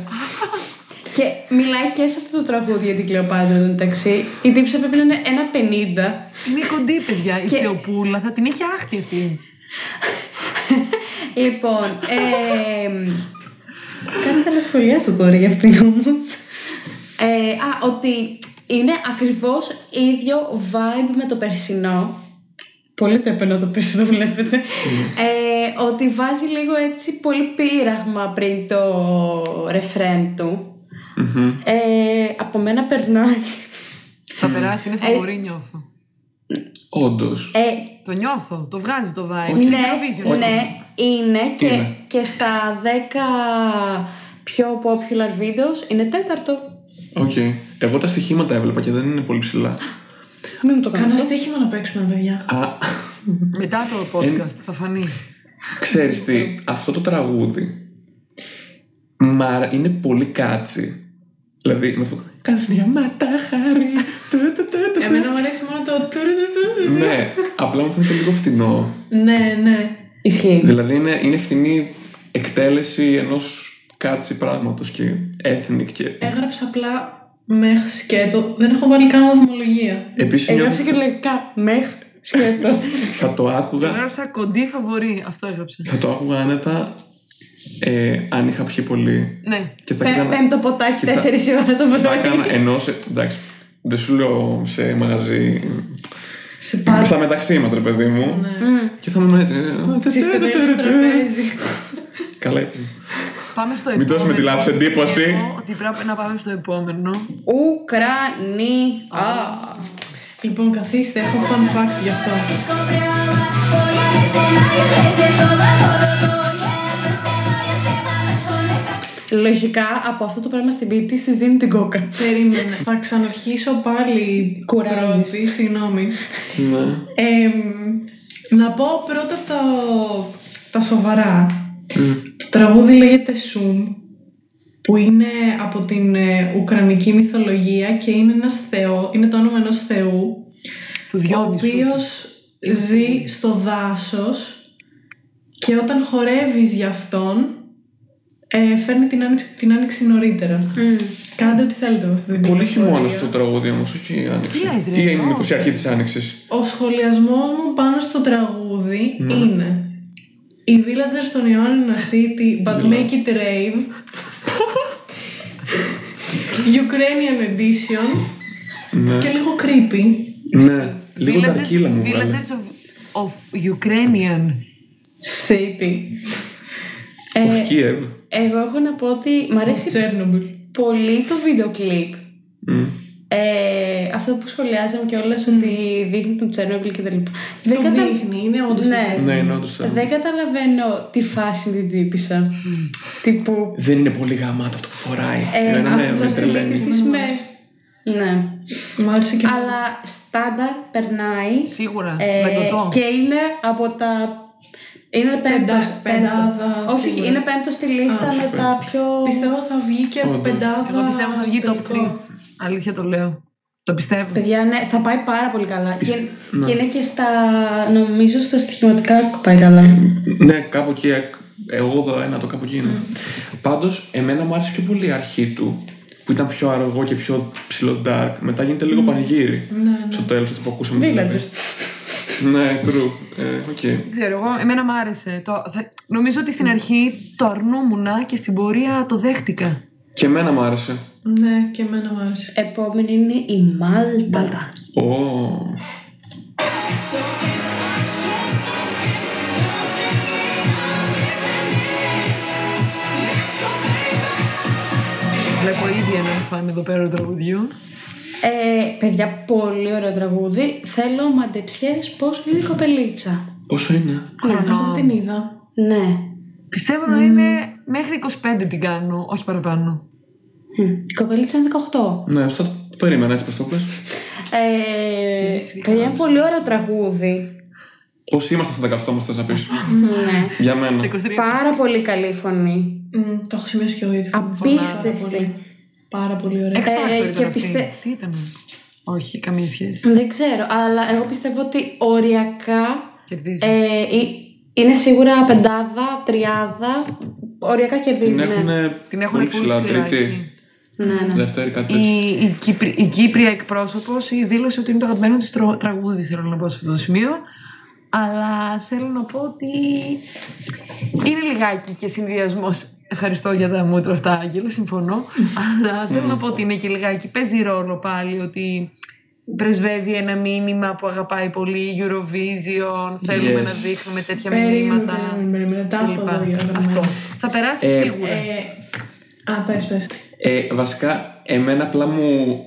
[SPEAKER 4] και μιλάει και σε αυτό το τραγούδι για την Κλεοπάτρα εδώ μεταξύ. Η τύψη πρέπει να είναι ένα 50.
[SPEAKER 1] Είναι κοντή, παιδιά. Η
[SPEAKER 4] Και-
[SPEAKER 1] Θεοπούλα θα την είχε άχτη αυτή.
[SPEAKER 4] Λοιπόν, ε, Κάνει καλά σχολεία στο τώρα για αυτήν όμως. Ε, α, ότι είναι ακριβώς ίδιο vibe με το περσινό. Πολύ το έπαιρνα το περσινό, βλέπετε. Ε, ότι βάζει λίγο έτσι πολύ πείραγμα πριν το ρεφρέν του.
[SPEAKER 2] Μμμ.
[SPEAKER 4] Ε, από μένα περνάει.
[SPEAKER 1] Θα περάσει, είναι φαβορή, νιώθω.
[SPEAKER 2] Όντως.
[SPEAKER 4] Ε,
[SPEAKER 1] Το νιώθω, το βγάζει το vibe.
[SPEAKER 2] Όχι.
[SPEAKER 1] Είναι
[SPEAKER 4] ναι,
[SPEAKER 1] Eurovision.
[SPEAKER 4] ναι, είναι και,
[SPEAKER 2] Είναι;
[SPEAKER 4] και στα 10 πιο popular videos είναι τέταρτο.
[SPEAKER 2] Οκ. Εγώ τα στοιχήματα έβλεπα και δεν είναι πολύ ψηλά.
[SPEAKER 4] Μην μου το
[SPEAKER 3] Κάνα
[SPEAKER 4] κάνεις.
[SPEAKER 3] στοίχημα να παίξουμε, παιδιά.
[SPEAKER 2] Α,
[SPEAKER 1] Μετά το podcast θα φανεί.
[SPEAKER 2] ξέρεις τι, αυτό το τραγούδι μα, είναι πολύ κάτσι. Δηλαδή, με το κάνεις μια ματάχαρη. του, του, του, του, του».
[SPEAKER 3] Εμένα μου αρέσει μόνο το τουρ-τουρ-τουρ.
[SPEAKER 2] Ναι, απλά μου φαίνεται λίγο φτηνό.
[SPEAKER 3] Ναι, ναι.
[SPEAKER 4] Ισχύει.
[SPEAKER 2] Δηλαδή είναι, είναι φτηνή εκτέλεση ενός κάτσι πράγματος και ethnic και...
[SPEAKER 3] Έγραψα απλά μέχρι σκέτο. Δεν έχω βάλει καν βαθμολογία.
[SPEAKER 2] Επίσης
[SPEAKER 4] Έγραψε
[SPEAKER 2] νιώθω-
[SPEAKER 4] κυριολεκτικά μέχρι σκέτο.
[SPEAKER 2] θα το άκουγα
[SPEAKER 1] Έγραψα κοντή φαβορή, αυτό έγραψα.
[SPEAKER 2] θα το άκουγα άνετα ε, αν είχα πιει πολύ.
[SPEAKER 1] Ναι.
[SPEAKER 2] Και θα
[SPEAKER 4] Πέ-
[SPEAKER 2] έκανα,
[SPEAKER 4] Πέμπτο ποτάκι,
[SPEAKER 2] και θα-
[SPEAKER 4] 4 η ώρα το
[SPEAKER 2] θα
[SPEAKER 4] πρωί.
[SPEAKER 2] έκανα ενώ σε, εντάξει, δεν σου λέω σε μαγαζί,
[SPEAKER 3] Σε πάρα
[SPEAKER 2] στα μεταξύ μας ρε παιδί μου.
[SPEAKER 3] Ναι.
[SPEAKER 2] Και θα ήμουν έτσι. ε,
[SPEAKER 3] Τσιφτεδέλ στο τραπέζι.
[SPEAKER 2] Καλά είπε.
[SPEAKER 1] Πάμε στο
[SPEAKER 2] Μην
[SPEAKER 1] επόμενο.
[SPEAKER 2] δώσουμε τη λάθος εντύπωση.
[SPEAKER 1] Πιστεύω Ότι πρέπει να πάμε στο επόμενο.
[SPEAKER 4] Ουκρανία.
[SPEAKER 3] Λοιπόν, καθίστε, έχω fun fact γι' αυτό.
[SPEAKER 4] Λογικά από αυτό το πράγμα στην πίτη τη δίνουν την κόκα.
[SPEAKER 3] Περίμενε. Θα ξαναρχίσω πάλι
[SPEAKER 4] Κουράζεις.
[SPEAKER 3] πρώτη, συγγνώμη.
[SPEAKER 2] Ναι.
[SPEAKER 3] Εμ, να πω πρώτα το, τα σοβαρά.
[SPEAKER 2] Μμ.
[SPEAKER 3] Το τραγούδι λέγεται Σουμ, που είναι από την ε, Ουκρανική μυθολογία και είναι, ένας θεό, είναι το όνομα ενός θεού,
[SPEAKER 1] Του
[SPEAKER 3] ο
[SPEAKER 1] Διόνυσου.
[SPEAKER 3] οποίος ζει στο δάσος και όταν χορεύεις για αυτόν, ε, φέρνει την άνοιξη, την άνοιξη νωρίτερα. Κάντε ό,τι θέλετε με αυτή την
[SPEAKER 2] Πολύ
[SPEAKER 3] πληροφορία.
[SPEAKER 2] χειμώνας στο τραγούδι όμως, όχι η άνοιξη.
[SPEAKER 1] Τι λες, ρε,
[SPEAKER 2] Ή είναι
[SPEAKER 1] όχι.
[SPEAKER 2] μήπως η αρχή της άνοιξης.
[SPEAKER 3] Ο σχολιασμός μου πάνω στο τραγούδι
[SPEAKER 2] Ναι.
[SPEAKER 3] είναι οι villagers των Ιωάννη είναι a city, but make it rave. Ukrainian edition
[SPEAKER 2] Ναι.
[SPEAKER 3] και λίγο creepy.
[SPEAKER 2] Ναι. Λίγο τα αρκύλα μου βγάλε.
[SPEAKER 1] Villagers of, of Ukrainian.
[SPEAKER 3] City.
[SPEAKER 4] Ε,
[SPEAKER 2] Of Kiev.
[SPEAKER 4] Εγώ έχω να πω ότι μ' αρέσει
[SPEAKER 3] Chernobyl.
[SPEAKER 4] πολύ το βίντεο κλιπ.
[SPEAKER 2] Μμ.
[SPEAKER 4] Ε, αυτό που σχολιάζαμε κιόλα ότι δείχνει τον Τσέρνομπιλ και τα λοιπά. Δεν,
[SPEAKER 3] Το
[SPEAKER 4] κατα-
[SPEAKER 3] δείχνει, είναι όντως το
[SPEAKER 4] Ναι.
[SPEAKER 3] Chernobyl.
[SPEAKER 2] Ναι, είναι όντως θέμα.
[SPEAKER 4] δεν καταλαβαίνω τι φάση την τύπησα. Τύπου.
[SPEAKER 2] Δεν είναι πολύ γαμάτο αυτό που φοράει.
[SPEAKER 4] Ε,
[SPEAKER 2] Εμένα με-
[SPEAKER 4] αυτό
[SPEAKER 2] με
[SPEAKER 4] στη
[SPEAKER 2] τρελαίνει.
[SPEAKER 4] μύτη της
[SPEAKER 3] Εμένα μου
[SPEAKER 4] με.
[SPEAKER 3] άρεσε.
[SPEAKER 4] Ναι.
[SPEAKER 3] Μ' άρεσε και εμένα.
[SPEAKER 4] Αλλά στάνταρ περνάει.
[SPEAKER 1] Σίγουρα.
[SPEAKER 4] Ε,
[SPEAKER 1] Δαγκωτό.
[SPEAKER 4] και είναι από τα. Είναι πέμπτος,
[SPEAKER 3] Πεντα-
[SPEAKER 4] πέμπτο.
[SPEAKER 3] πεντάδα,
[SPEAKER 4] Όχι,
[SPEAKER 3] σίγουρα.
[SPEAKER 4] είναι πέμπτος στη λίστα
[SPEAKER 3] Α,
[SPEAKER 4] με
[SPEAKER 2] πέμπτο.
[SPEAKER 4] τα πιο.
[SPEAKER 3] Πιστεύω θα βγει και
[SPEAKER 2] Όντως.
[SPEAKER 3] πεντάδα.
[SPEAKER 1] Εγώ πιστεύω θα βγει
[SPEAKER 3] στο
[SPEAKER 1] top 3.
[SPEAKER 3] τελικό.
[SPEAKER 1] Αλήθεια το λέω. Το πιστεύω.
[SPEAKER 4] Παιδιά, ναι, θα πάει πάρα πολύ καλά. Και,
[SPEAKER 2] ναι.
[SPEAKER 4] και είναι και στα. Νομίζω στα στοιχηματικά πάει καλά.
[SPEAKER 2] Ναι, κάπου εκεί. εκ- Εγώ εδώ ένα το κάπου εκεί είναι. Πάντως, εμένα μου άρεσε πιο πολύ η αρχή του. Που ήταν πιο αργό και πιο ψιλο dark. Μετά γίνεται λίγο πανηγύρι.
[SPEAKER 3] Ναι, ναι.
[SPEAKER 2] Στο τέλος, αυτό που ακούσαμε. δηλαδή.
[SPEAKER 4] Villagers.
[SPEAKER 2] Ναι, true. Ε, οκ.
[SPEAKER 1] Δεν ξέρω, εγώ, εμένα μ' άρεσε. Το, θα, νομίζω ότι στην αρχή το αρνούμουν και στην πορεία το δέχτηκα.
[SPEAKER 2] Και εμένα μου άρεσε.
[SPEAKER 3] Ναι, και εμένα μου άρεσε.
[SPEAKER 4] Επόμενη είναι η Μάλτα.
[SPEAKER 2] Ω.
[SPEAKER 1] Βλέπω ήδη έναν φαν εδώ πέρα του τραγουδιού.
[SPEAKER 4] Ε, παιδιά, πολύ ωραίο τραγούδι. Θέλω μαντεψιές πόσο είναι η κοπελίτσα.
[SPEAKER 2] Πόσο είναι;
[SPEAKER 3] Εγώ δεν την είδα.
[SPEAKER 4] Ναι.
[SPEAKER 1] Πιστεύω να είναι μέχρι 25 την κάνω, όχι παραπάνω.
[SPEAKER 4] Μμ. Η κοπελίτσα είναι 18.
[SPEAKER 2] Ναι, αυτό το περίμενα έτσι πως το πες.
[SPEAKER 4] Ε, παιδιά, είναι πολύ ωραίο τραγούδι.
[SPEAKER 2] Πώς είμαστε στο 18 μας, θες να πεις;
[SPEAKER 4] Ναι.
[SPEAKER 2] Για μένα.
[SPEAKER 1] Στα 23.
[SPEAKER 4] Πάρα πολύ καλή φωνή.
[SPEAKER 3] Μμ, το έχω σημειώσει και εγώ γιατί
[SPEAKER 4] Απίστευτη.
[SPEAKER 3] Πάρα πολύ. Πάρα πολύ ωραία.
[SPEAKER 1] X Factor
[SPEAKER 4] Ε,
[SPEAKER 1] ήταν
[SPEAKER 4] και
[SPEAKER 1] αυτή.
[SPEAKER 4] πιστε-
[SPEAKER 1] Τι ήταν; Όχι, καμία σχέση.
[SPEAKER 4] Δεν ξέρω, αλλά εγώ πιστεύω ότι οριακά
[SPEAKER 1] Κερδίζει.
[SPEAKER 4] ε, ε, είναι σίγουρα πεντάδα, τριάδα. Οριακά κερδίζει.
[SPEAKER 2] Την
[SPEAKER 4] ναι.
[SPEAKER 2] έχουν
[SPEAKER 1] Την έχουν
[SPEAKER 2] πολύ
[SPEAKER 1] πολύ
[SPEAKER 2] ψηλά.
[SPEAKER 1] ψηλά.
[SPEAKER 2] Τρίτη,
[SPEAKER 1] εκεί.
[SPEAKER 4] Ναι, ναι.
[SPEAKER 2] δεύτερη, κάτι τέτοιο.
[SPEAKER 1] Η, η, Κύπρη, η Κύπρια εκπρόσωπος δήλωσε ότι είναι το αγαπημένο της τραγούδι, θέλω να πω σε αυτό το σημείο. Αλλά θέλω να πω ότι είναι λιγάκι και συνδυασμός. Ευχαριστώ για τα μούτρα αυτά, Άγγελα, συμφωνώ. αλλά θέλω να πω ότι είναι και λιγάκι. Παίζει ρόλο πάλι ότι πρεσβεύει ένα μήνυμα που αγαπάει πολύ η Eurovision. Θέλουμε
[SPEAKER 2] Yes.
[SPEAKER 1] να δείχνουμε τέτοια
[SPEAKER 3] Περίμενε,
[SPEAKER 1] μηνύματα.
[SPEAKER 3] περίμενε, περίμενε. Τα έχω
[SPEAKER 1] κλπ.
[SPEAKER 3] εδώ διαγραμμένα.
[SPEAKER 1] Αυτό. Θα περάσει
[SPEAKER 2] Ε,
[SPEAKER 1] σίγουρα.
[SPEAKER 3] Ε, α, πες, πες.
[SPEAKER 2] Ε, βασικά, εμένα απλά μου.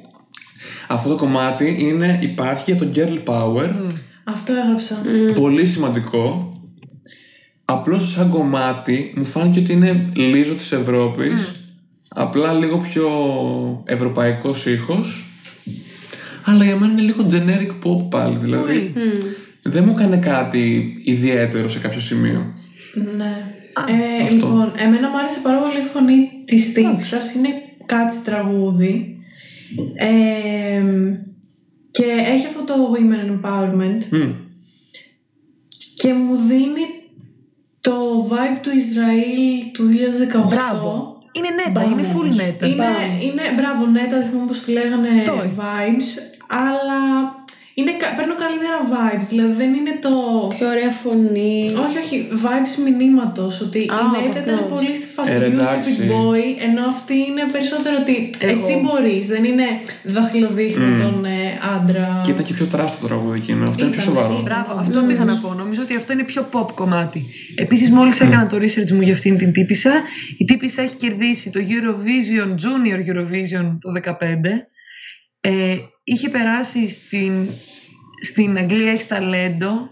[SPEAKER 2] Αυτό το κομμάτι είναι, υπάρχει για το girl power.
[SPEAKER 3] Αυτό έγραψα.
[SPEAKER 2] Πολύ σημαντικό. Απλώς σαν κομμάτι μου φάνηκε ότι είναι λίζο της Ευρώπης. Απλά λίγο πιο ευρωπαϊκός ήχος. Αλλά για μένα είναι λίγο generic pop πάλι. Δηλαδή δεν μου έκανε κάτι ιδιαίτερο σε κάποιο σημείο.
[SPEAKER 3] Ναι. Ε,
[SPEAKER 2] αυτό.
[SPEAKER 3] λοιπόν, εμένα μου άρεσε πάρα πολύ η φωνή της τύψα. Είναι κάτσι τραγούδι. Ε, και έχει αυτό το women empowerment
[SPEAKER 2] Μμ.
[SPEAKER 3] και μου δίνει το vibe του Ισραήλ του 2018.
[SPEAKER 1] Μπράβο. Είναι νέτα, είναι full νέτα.
[SPEAKER 3] Είναι, είναι μπράβο, ναι, τα δεν θυμάμαι πώς τη λέγανε
[SPEAKER 1] Το.
[SPEAKER 3] vibes, αλλά είναι, κα- παίρνω καλύτερα vibes, δηλαδή δεν είναι το...
[SPEAKER 4] Πιο ωραία φωνή.
[SPEAKER 3] Όχι, όχι, vibes μηνύματος. Ότι η
[SPEAKER 4] από
[SPEAKER 3] Νέιτα ήταν
[SPEAKER 4] αυτός.
[SPEAKER 3] πολύ στη φάση
[SPEAKER 2] Ε, ρε,
[SPEAKER 3] You
[SPEAKER 2] εντάξει.
[SPEAKER 3] Stupid Boy, ενώ αυτή είναι περισσότερο ότι
[SPEAKER 1] Εγώ.
[SPEAKER 3] εσύ μπορείς, δεν είναι δαχτυλοδείχνει τον ε, άντρα.
[SPEAKER 2] Και ήταν και πιο τράστο το τραγούδι εκείνο. Αυτό είναι πιο
[SPEAKER 3] Ήτανε,
[SPEAKER 2] σοβαρό.
[SPEAKER 3] ήτανε.
[SPEAKER 1] Μπράβο, αυτό πήγα να πω. Νομίζω ότι αυτό είναι πιο pop κομμάτι. Επίσης, μόλις έκανα το research μου για αυτήν την τύπησα, η τύπησα έχει κερδίσει το Eurovision, Junior Eurovision το 2015. Ε, είχε περάσει στην, στην Αγγλία, έχεις ταλέντο.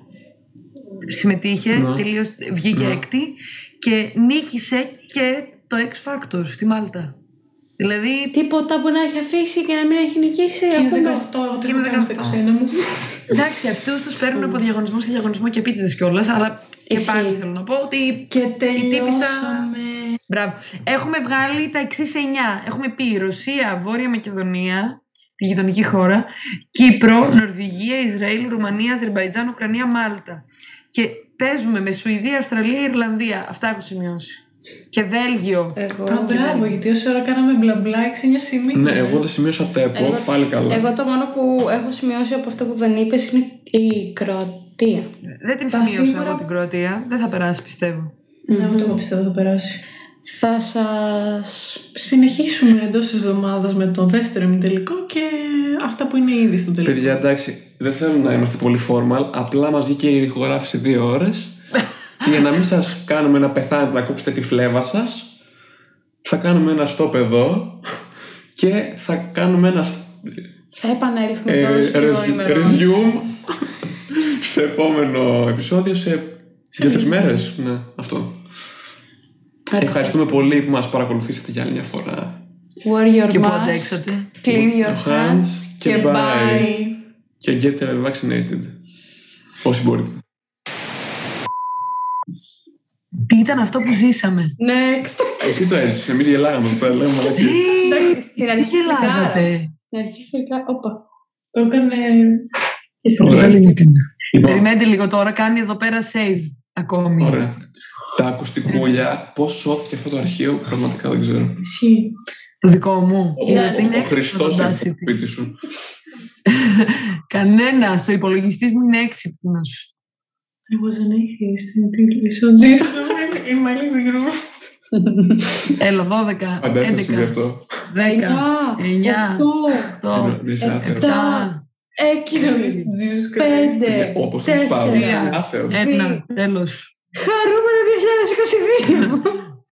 [SPEAKER 1] Συμμετείχε,
[SPEAKER 2] Ναι.
[SPEAKER 1] τελείως, βγήκε
[SPEAKER 2] Ναι.
[SPEAKER 1] έκτη και νίκησε και το X Factor στη Μάλτα. Δηλαδή,
[SPEAKER 4] Τίποτα που να έχει αφήσει και να μην έχει νικήσει.
[SPEAKER 3] Και είναι
[SPEAKER 4] Έχουμε-
[SPEAKER 3] 18, εγώ το
[SPEAKER 1] Και
[SPEAKER 3] έχω
[SPEAKER 1] είναι
[SPEAKER 3] κάνεις στα
[SPEAKER 1] 18.
[SPEAKER 3] 21 μου.
[SPEAKER 1] εντάξει, αυτούς τους παίρνουν από διαγωνισμό σε διαγωνισμό και επίτηδες κιόλας, αλλά και
[SPEAKER 4] Ισχύει.
[SPEAKER 1] πάλι θέλω να πω ότι
[SPEAKER 3] Και
[SPEAKER 1] τύπισσα-
[SPEAKER 3] τελειώσαμε.
[SPEAKER 1] Μπράβο. Έχουμε βγάλει τα εξής 9. Έχουμε πει Ρωσία, Βόρεια Μακεδονία, τη γειτονική χώρα, Κύπρο, Νορβηγία, Ισραήλ, Ρουμανία, Αζερβαϊτζάν, Ουκρανία, Μάλτα. Και παίζουμε με Σουηδία, Αυστραλία, Ιρλανδία. Αυτά έχω σημειώσει. Και Βέλγιο.
[SPEAKER 4] Εγώ.
[SPEAKER 3] Α, μπράβο, γιατί όση ώρα κάναμε μπλα μπλα, έξι σημεία.
[SPEAKER 2] Ναι, εγώ δεν σημείωσα τέπο.
[SPEAKER 4] Εγώ-
[SPEAKER 2] Πάλι καλά.
[SPEAKER 4] Εγώ το μόνο που έχω σημειώσει από αυτό που δεν είπες είναι η Κροατία.
[SPEAKER 1] Δεν την
[SPEAKER 3] Τα
[SPEAKER 1] σημείωσα
[SPEAKER 3] σίγουρα-
[SPEAKER 1] εγώ την Κροατία. Δεν θα περάσει, πιστεύω.
[SPEAKER 3] Ναι, ούτε εγώ πιστεύω θα περάσει.
[SPEAKER 4] Θα σας...
[SPEAKER 3] Συνεχίσουμε εντός της εβδομάδας με το δεύτερο ημιτελικό και αυτά που είναι ήδη στο τελικό.
[SPEAKER 2] Παιδιά, εντάξει, δεν θέλω να είμαστε πολύ formal. Απλά μας βγήκε η ηχογράφηση δύο ώρες. και για να μην σας κάνουμε να πεθάνετε να κόψετε τη φλέβα σας, θα κάνουμε ένα stop εδώ και θα κάνουμε ένα
[SPEAKER 4] Θα επανέλθουμε
[SPEAKER 2] ε,
[SPEAKER 4] τώρα λίγο
[SPEAKER 2] res-
[SPEAKER 4] ημερών.
[SPEAKER 2] resume σε επόμενο επεισόδιο σε δύο-τρεις μέρες. Ναι, αυτό. Ευχαριστούμε πολύ που μας παρακολουθήσατε για άλλη μια φορά.
[SPEAKER 4] Wear your
[SPEAKER 1] Και που
[SPEAKER 4] mask,
[SPEAKER 1] αντέξατε.
[SPEAKER 4] clean your
[SPEAKER 2] Your
[SPEAKER 4] hands
[SPEAKER 2] hands
[SPEAKER 4] και
[SPEAKER 2] και
[SPEAKER 4] bye.
[SPEAKER 2] bye. Και get vaccinated. Όσοι μπορείτε.
[SPEAKER 1] Τι ήταν αυτό που ζήσαμε;
[SPEAKER 3] Next.
[SPEAKER 2] Εσύ το έζησες, εμείς γελάγαμε εδώ πέρα, λέμε μαλακίες.
[SPEAKER 3] Εντάξει, στην
[SPEAKER 1] Τι
[SPEAKER 3] αρχή φρικάρα.
[SPEAKER 1] γελάγατε;
[SPEAKER 3] Στην αρχή φρικάρα. Όπα. Το έκανε. Και στην
[SPEAKER 2] Ωραία.
[SPEAKER 1] Δεν είναι έκανα.
[SPEAKER 2] Λοιπόν,
[SPEAKER 1] Περιμένετε λίγο τώρα, κάνει εδώ πέρα save ακόμη.
[SPEAKER 2] Ωραία. Τα ακουστικούλια, πώς σώθηκε αυτό το αρχείο, πραγματικά δεν ξέρω.
[SPEAKER 3] Ισχύει.
[SPEAKER 1] Το δικό μου.
[SPEAKER 2] Ο,
[SPEAKER 1] Είδατε, είναι
[SPEAKER 2] ο
[SPEAKER 1] έξυπνο
[SPEAKER 2] Χριστός
[SPEAKER 1] το
[SPEAKER 2] είναι
[SPEAKER 1] Audacity.
[SPEAKER 2] στο σπίτι σου.
[SPEAKER 1] Κανένας. Ο υπολογιστής μου είναι έξυπνος.
[SPEAKER 3] I was an atheist until I saw Jesus in my living room.
[SPEAKER 1] Έλα, 12,
[SPEAKER 2] Φαντάζεσαι να συμβεί
[SPEAKER 1] 11,
[SPEAKER 2] αυτό.
[SPEAKER 1] 10, 9, 8,
[SPEAKER 2] Δεν είσαι άθεος.
[SPEAKER 1] 7,
[SPEAKER 3] Έκεινα στην Jesus Christ.
[SPEAKER 4] Πέντε,
[SPEAKER 2] Όπως τον Παύλος,
[SPEAKER 4] τέσσερα,
[SPEAKER 2] είναι άθεος.
[SPEAKER 1] 1. Τέλος.
[SPEAKER 4] Χαρούμενος positivo.